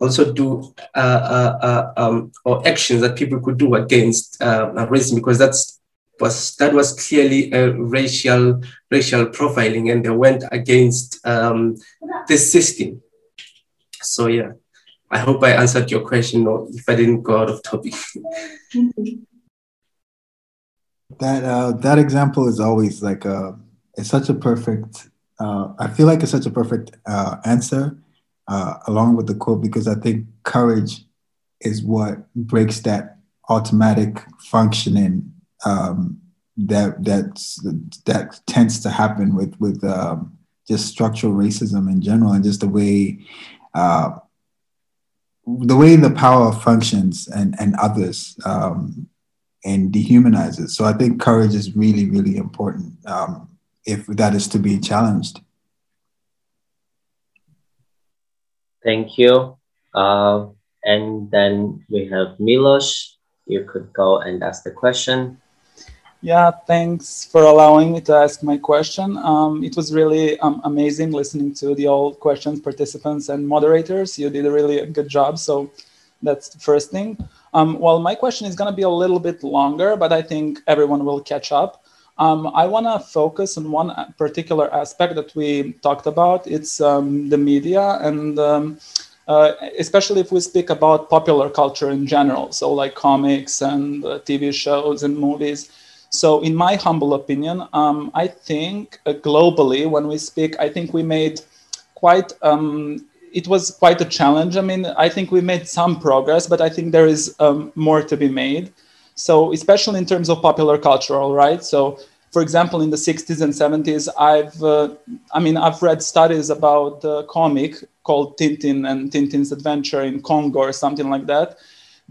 also do uh, uh, uh, um, or actions that people could do against uh, racism because that's was that was clearly a racial racial profiling and they went against um, the system. So yeah. I hope i answered your question or if i didn't go out of topic. That uh, that example is always like a it's such a perfect uh, I feel like it's such a perfect uh, answer uh, along with the quote because I think courage is what breaks that automatic functioning um, that that's that tends to happen with with um, just structural racism in general and just the way uh, the way the power functions and and others um, and dehumanizes. So I think courage is really really important. Um, if that is to be challenged. Thank you. Uh, and then we have Milos. You could go and ask the question. Yeah, thanks for allowing me to ask my question. Um, it was really um, amazing listening to the all questions, participants, and moderators. You did a really good job. So that's the first thing. Um, well, my question is going to be a little bit longer, but I think everyone will catch up. Um, I want to focus on one particular aspect that we talked about. It's um, the media, and um, uh, especially if we speak about popular culture in general, so like comics and uh, TV shows and movies. So, in my humble opinion, um, I think uh, globally, when we speak, I think we made quite. Um, it was quite a challenge. I mean, I think we made some progress, but I think there is um, more to be made. So, especially in terms of popular culture, all right. So, for example, in the 60s and 70s, I've, uh, I mean, I've read studies about the comic called Tintin and Tintin's Adventure in Congo or something like that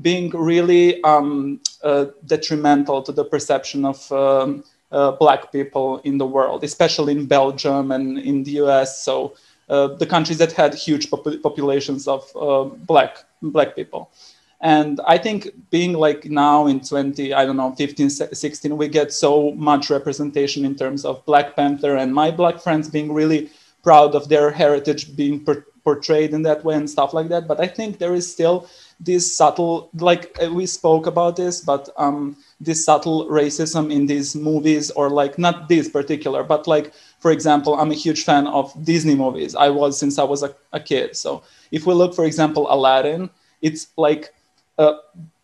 being really um, uh, detrimental to the perception of um, uh, black people in the world, especially in Belgium and in the US. So uh, the countries that had huge pop- populations of uh, black black people. And I think being like now in 20, I don't know, 15, 16, we get so much representation in terms of Black Panther and my black friends being really proud of their heritage being per- portrayed in that way and stuff like that. But I think there is still this subtle like uh, we spoke about this but um this subtle racism in these movies or like not this particular but like for example i'm a huge fan of disney movies i was since i was a, a kid so if we look for example aladdin it's like a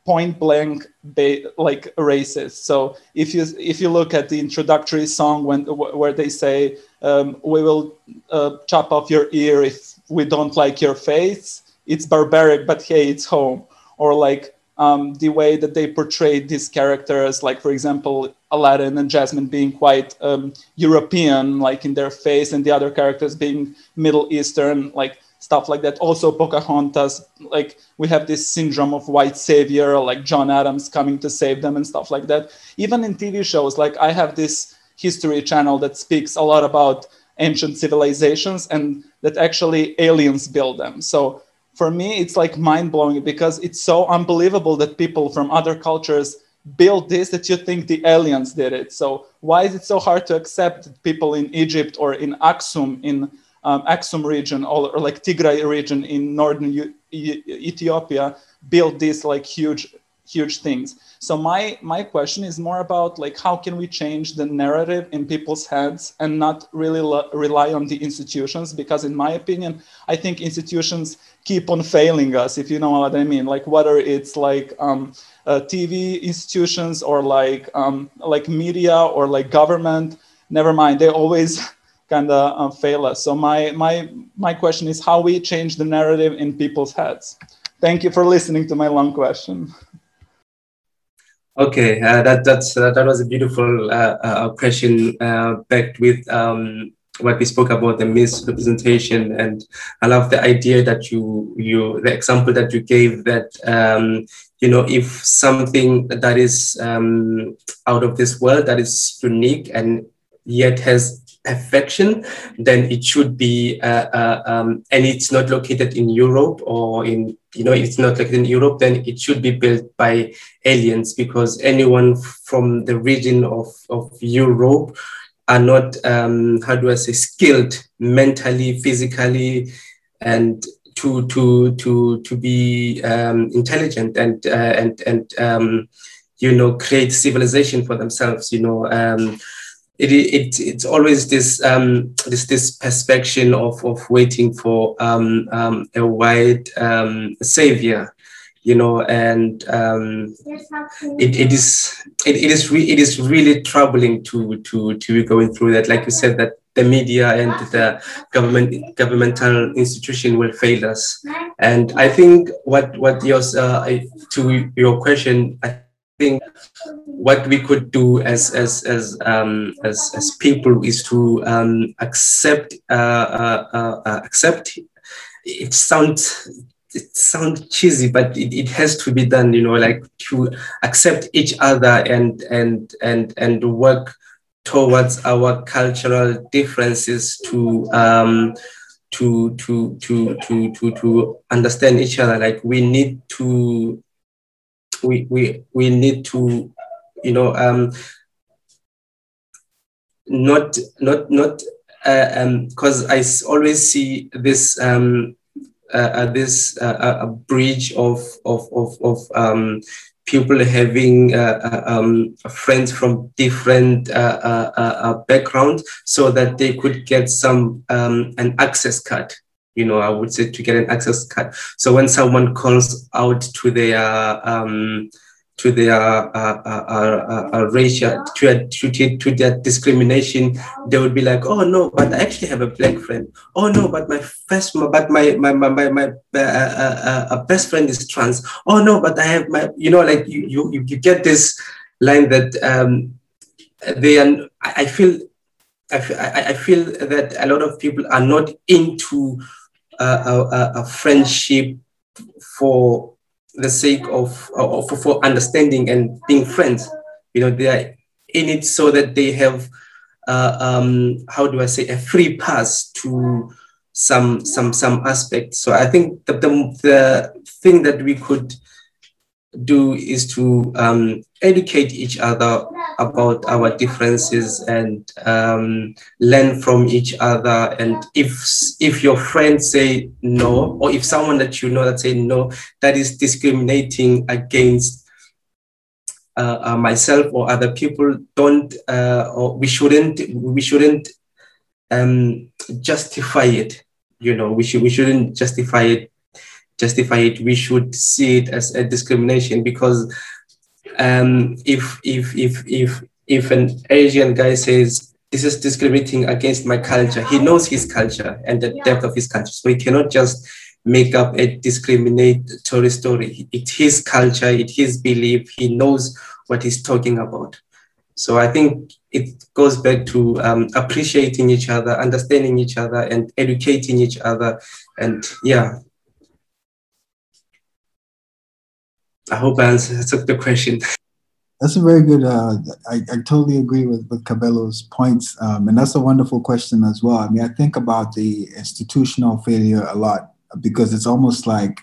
point blank ba- like racist so if you if you look at the introductory song when where they say um, we will uh, chop off your ear if we don't like your face it's barbaric, but hey, it's home. Or like um, the way that they portrayed these characters, like for example, Aladdin and Jasmine being quite um, European, like in their face, and the other characters being Middle Eastern, like stuff like that. Also, Pocahontas, like we have this syndrome of white savior, like John Adams coming to save them and stuff like that. Even in TV shows, like I have this history channel that speaks a lot about ancient civilizations and that actually aliens build them. So for me it's like mind blowing because it's so unbelievable that people from other cultures build this that you think the aliens did it. So why is it so hard to accept that people in Egypt or in Aksum in um, Aksum region or, or, like Tigray region in northern U- Ethiopia built these like huge huge things. So my my question is more about like how can we change the narrative in people's heads and not really lo- rely on the institutions because in my opinion I think institutions keep on failing us if you know what I mean like whether it's like um, uh, TV institutions or like um, like media or like government never mind they always kind of fail us. So my my my question is how we change the narrative in people's heads. Thank you for listening to my long question. Okay, uh, that that's uh, that was a beautiful uh, uh question uh, backed with um, what we spoke about the misrepresentation, and I love the idea that you you the example that you gave that um, you know if something that is um, out of this world that is unique and yet has perfection, then it should be, uh, uh, um, and it's not located in Europe or in, you know, it's not located in Europe, then it should be built by aliens because anyone from the region of, of Europe are not, um, how do I say, skilled mentally, physically, and to to to to be um, intelligent and uh, and and um, you know create civilization for themselves. You know, um, it, it it's always this um, this this perspective of of waiting for um, um, a white um, savior, you know, and um, it, it is it, it is re- it is really troubling to to to be going through that. Like you said, that the media and the government governmental institution will fail us. And I think what what yours uh, to your question. I what we could do as as as um, as, as people is to um, accept uh, uh, uh, uh accept. It sounds it sounds cheesy, but it, it has to be done. You know, like to accept each other and and and and work towards our cultural differences to um, to to to to to to understand each other. Like we need to we we we need to you know um not not not uh, um because I always see this um uh, uh, this uh, a bridge of of of, of um people having uh, uh, um, friends from different uh, uh, uh, backgrounds so that they could get some um, an access card you know i would say to get an access card. So when someone calls out to their um, to their uh, uh, uh, uh, racial to, to, to their discrimination they would be like oh no but i actually have a black friend. Oh no but my first but my my my my, my uh, best friend is trans. Oh no but i have my you know like you you, you get this line that um, they are i feel I I feel that a lot of people are not into a, a friendship for the sake of, for understanding and being friends. You know, they are in it so that they have, uh, um, how do I say, a free pass to some some some aspects. So I think the, the, the thing that we could do is to um, educate each other about our differences and um, learn from each other. And if if your friends say no, or if someone that you know that say no, that is discriminating against uh, uh, myself or other people, don't uh, or we shouldn't we shouldn't um, justify it. You know, we should we shouldn't justify it justify it. We should see it as a discrimination because um, if if if if if an Asian guy says this is discriminating against my culture, he knows his culture and the depth of his culture, so he cannot just make up a discriminatory story. It's his culture, it's his belief. He knows what he's talking about. So I think it goes back to um, appreciating each other, understanding each other, and educating each other. And yeah, I hope I answered the question. That's a very good. Uh, I, I totally agree with with Kabelo's points, um, and that's a wonderful question as well. I mean, I think about the institutional failure a lot because it's almost like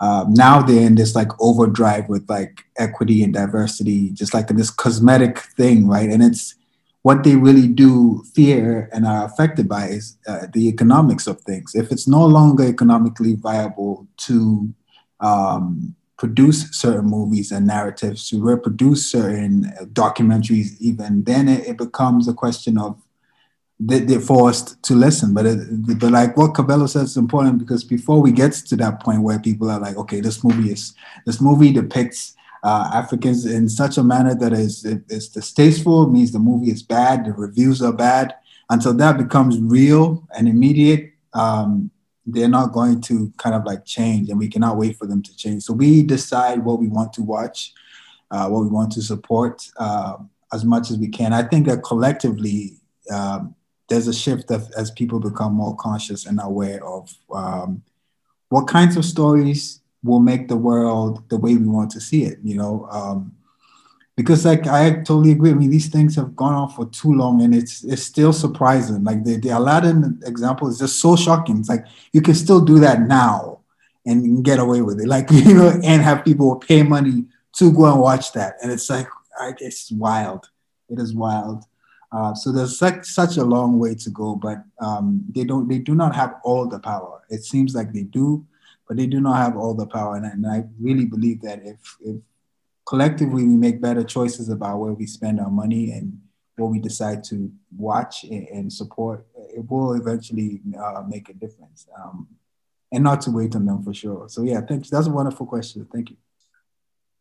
um, now they're in this like overdrive with like equity and diversity, just like this cosmetic thing, right? And it's what they really do fear and are affected by is uh, the economics of things. If it's no longer economically viable to um, produce certain movies and narratives, to reproduce certain documentaries, even then it, it becomes a question of they, they're forced to listen. But it, but like what Kabelo says is important because before we get to that point where people are like, okay, this movie is this movie depicts uh, Africans in such a manner that is it's distasteful, means the movie is bad, the reviews are bad. Until that becomes real and immediate, um, they're not going to kind of like change and we cannot wait for them to change. So we decide what we want to watch uh, what we want to support uh, as much as we can. I think that collectively um, there's a shift of, as people become more conscious and aware of um, what kinds of stories will make the world the way we want to see it you know? Um, because like I totally agree. I mean, these things have gone on for too long, and it's it's still surprising. Like the, the Aladdin example is just so shocking. It's like you can still do that now and get away with it, like you know, and have people pay money to go and watch that, and it's like it's wild. It is wild. Uh, so there's such such a long way to go, but um, they don't they do not have all the power. It seems like they do, but they do not have all the power, and, and I really believe that if if collectively we make better choices about where we spend our money and what we decide to watch and, support, it will eventually uh, make a difference. Um, and not to wait on them for sure. So yeah, thanks. That's a wonderful question. Thank you.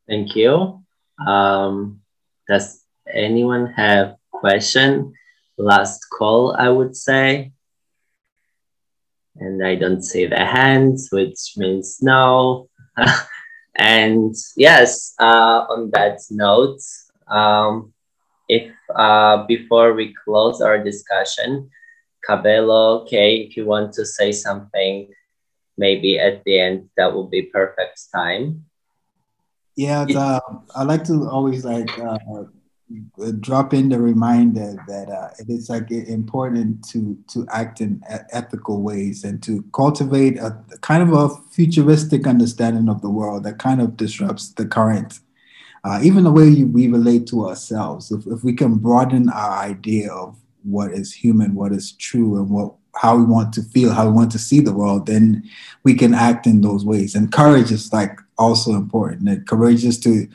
Thank you. Um, does anyone have question? Last call, I would say. And I don't see the hands, which means no. And yes, uh, on that note, um, if uh, before we close our discussion, Kabelo, Kay, if you want to say something, maybe at the end, that would be perfect time. Yeah, uh, I like to always like uh, drop in the reminder that uh, it is like important to to act in ethical ways and to cultivate a kind of a futuristic understanding of the world that kind of disrupts the current uh, even the way we relate to ourselves. If, if we can broaden our idea of what is human what is true and what how we want to feel how we want to see the world then we can act in those ways. And courage is like also important. And courage is to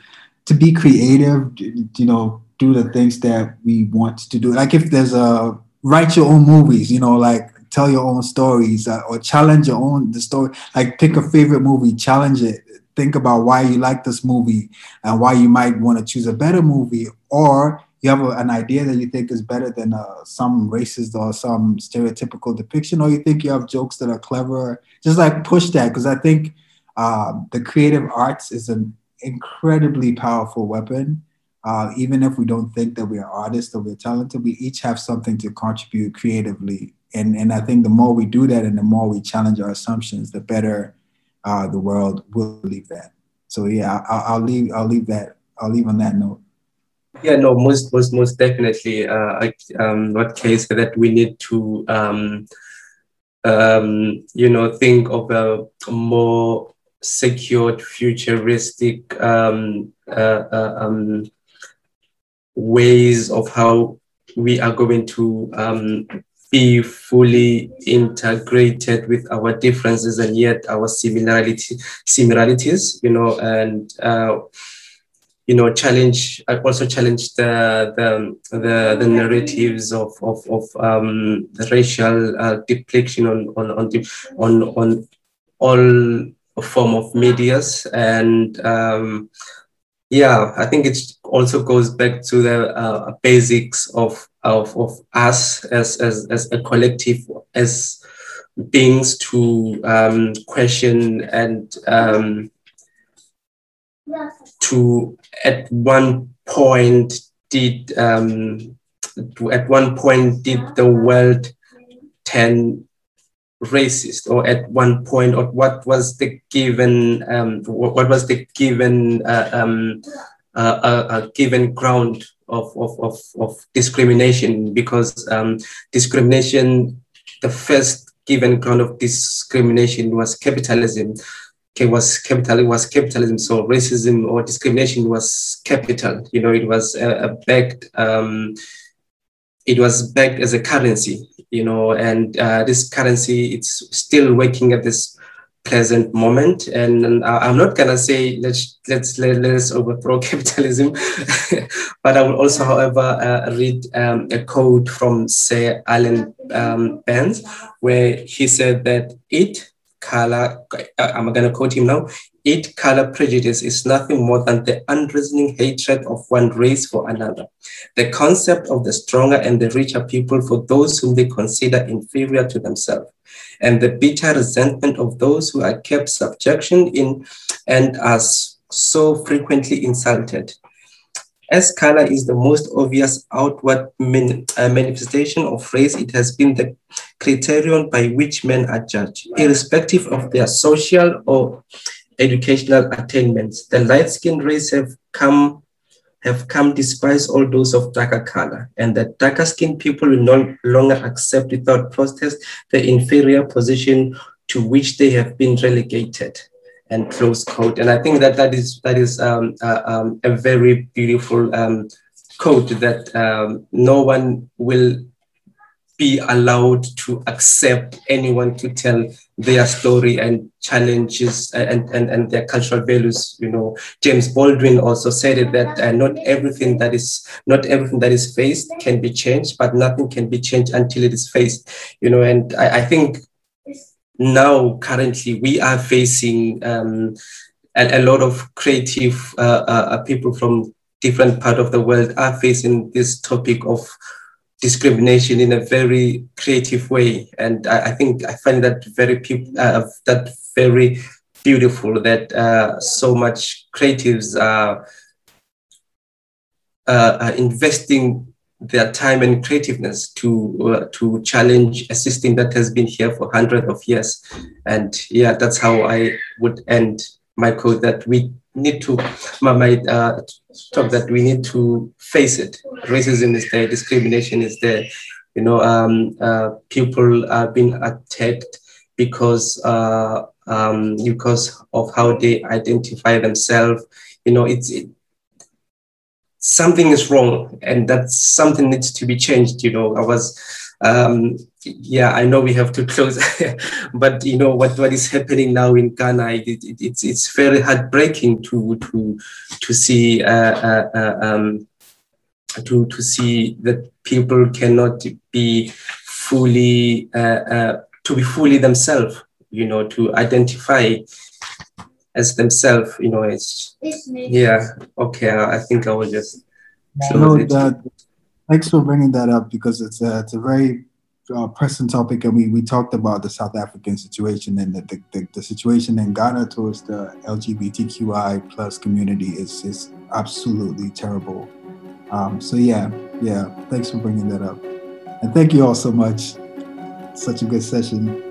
to be creative, you know, do the things that we want to do. Like if there's a write your own movies, you know, like tell your own stories uh, or challenge your own the story. Like pick a favorite movie, challenge it. Think about why you like this movie and why you might want to choose a better movie, or you have a, an idea that you think is better than uh, some racist or some stereotypical depiction, or you think you have jokes that are clever. Just like push that because I think uh, the creative arts is an incredibly powerful weapon. Uh, even if we don't think that we are artists or we're talented, we each have something to contribute creatively. And, and I think the more we do that and the more we challenge our assumptions, the better uh, the world will leave that. So yeah, I'll, I'll, leave. I'll leave that. I'll leave on that note. Yeah, no, most most most definitely. Uh, um, what case that we need to, um, um, you know, think of a more secured, futuristic um, uh, uh, um, ways of how we are going to um, be fully integrated with our differences and yet our similarity similarities you know and uh, you know challenge i also challenge the the the, the narratives of of, of um, the racial uh, depiction on on on on, on all form of medias. And um, yeah i think it also goes back to the uh, basics of, of of us as as as a collective as beings to um, question and um, to at one point did um, at one point did the world turn racist or at one point or what was the given um, what was the given uh, um, uh, uh, uh, given ground of, of, of, of discrimination? Because um, discrimination the first given ground of discrimination was capitalism. Okay, was capital was capitalism. So racism or discrimination was capital. You know it was uh, backed um, it was backed as a currency, you know, and uh, this currency, it's still working at this present moment. And, I'm not gonna say let's let's let, us overthrow capitalism, but I will also, however, uh, read um, a quote from Sir Alan um, Burns, where he said that it color. I'm gonna quote him now. It color prejudice is nothing more than the unreasoning hatred of one race for another. The concept of the stronger and the richer people for those whom they consider inferior to themselves, and the bitter resentment of those who are kept subjection in and are so frequently insulted. As color is the most obvious outward man, uh, manifestation of race, it has been the criterion by which men are judged, irrespective of their social or educational attainments. The light-skinned race have come have come despite all those of darker color, and the darker skinned people will no longer accept without protest the inferior position to which they have been relegated. And close quote. And I think that that is that is um, uh, um, a very beautiful um, quote that um, no one will be allowed to accept anyone to tell their story and challenges and, and, and their cultural values. You know, James Baldwin also said it that uh, not everything that is not everything that is faced can be changed, but nothing can be changed until it is faced. You know, and I, I think now currently we are facing um, a, a, lot of creative uh, uh, people from different part of the world are facing this topic of discrimination in a very creative way. And I, I think I find that very uh, that very beautiful that uh, so much creatives are, uh, are investing their time and creativeness to uh, to challenge a system that has been here for hundreds of years. And yeah, that's how I would end my quote that we need to my, my uh, talk that we need to face it. Racism is there, discrimination is there. You know, um, uh, people are being attacked because uh, um, because of how they identify themselves. You know, it's it, something is wrong, and that something needs to be changed. You know, I was um, yeah, I know we have to close, but you know what, what is happening now in Ghana? It, it, it's it's very heartbreaking to to to see uh, uh, uh, um, to to see that people cannot be fully uh, uh, to be fully themselves. You know, to identify as themselves. You know, it's yeah. Okay, I think I will just. No, that, thanks for bringing that up because it's a, it's a very uh, pressing topic, and we, we talked about the South African situation and the, the, the, the, situation in Ghana towards the LGBTQI plus community is is absolutely terrible. Um, so yeah, yeah, thanks for bringing that up, and thank you all so much. Such a good session.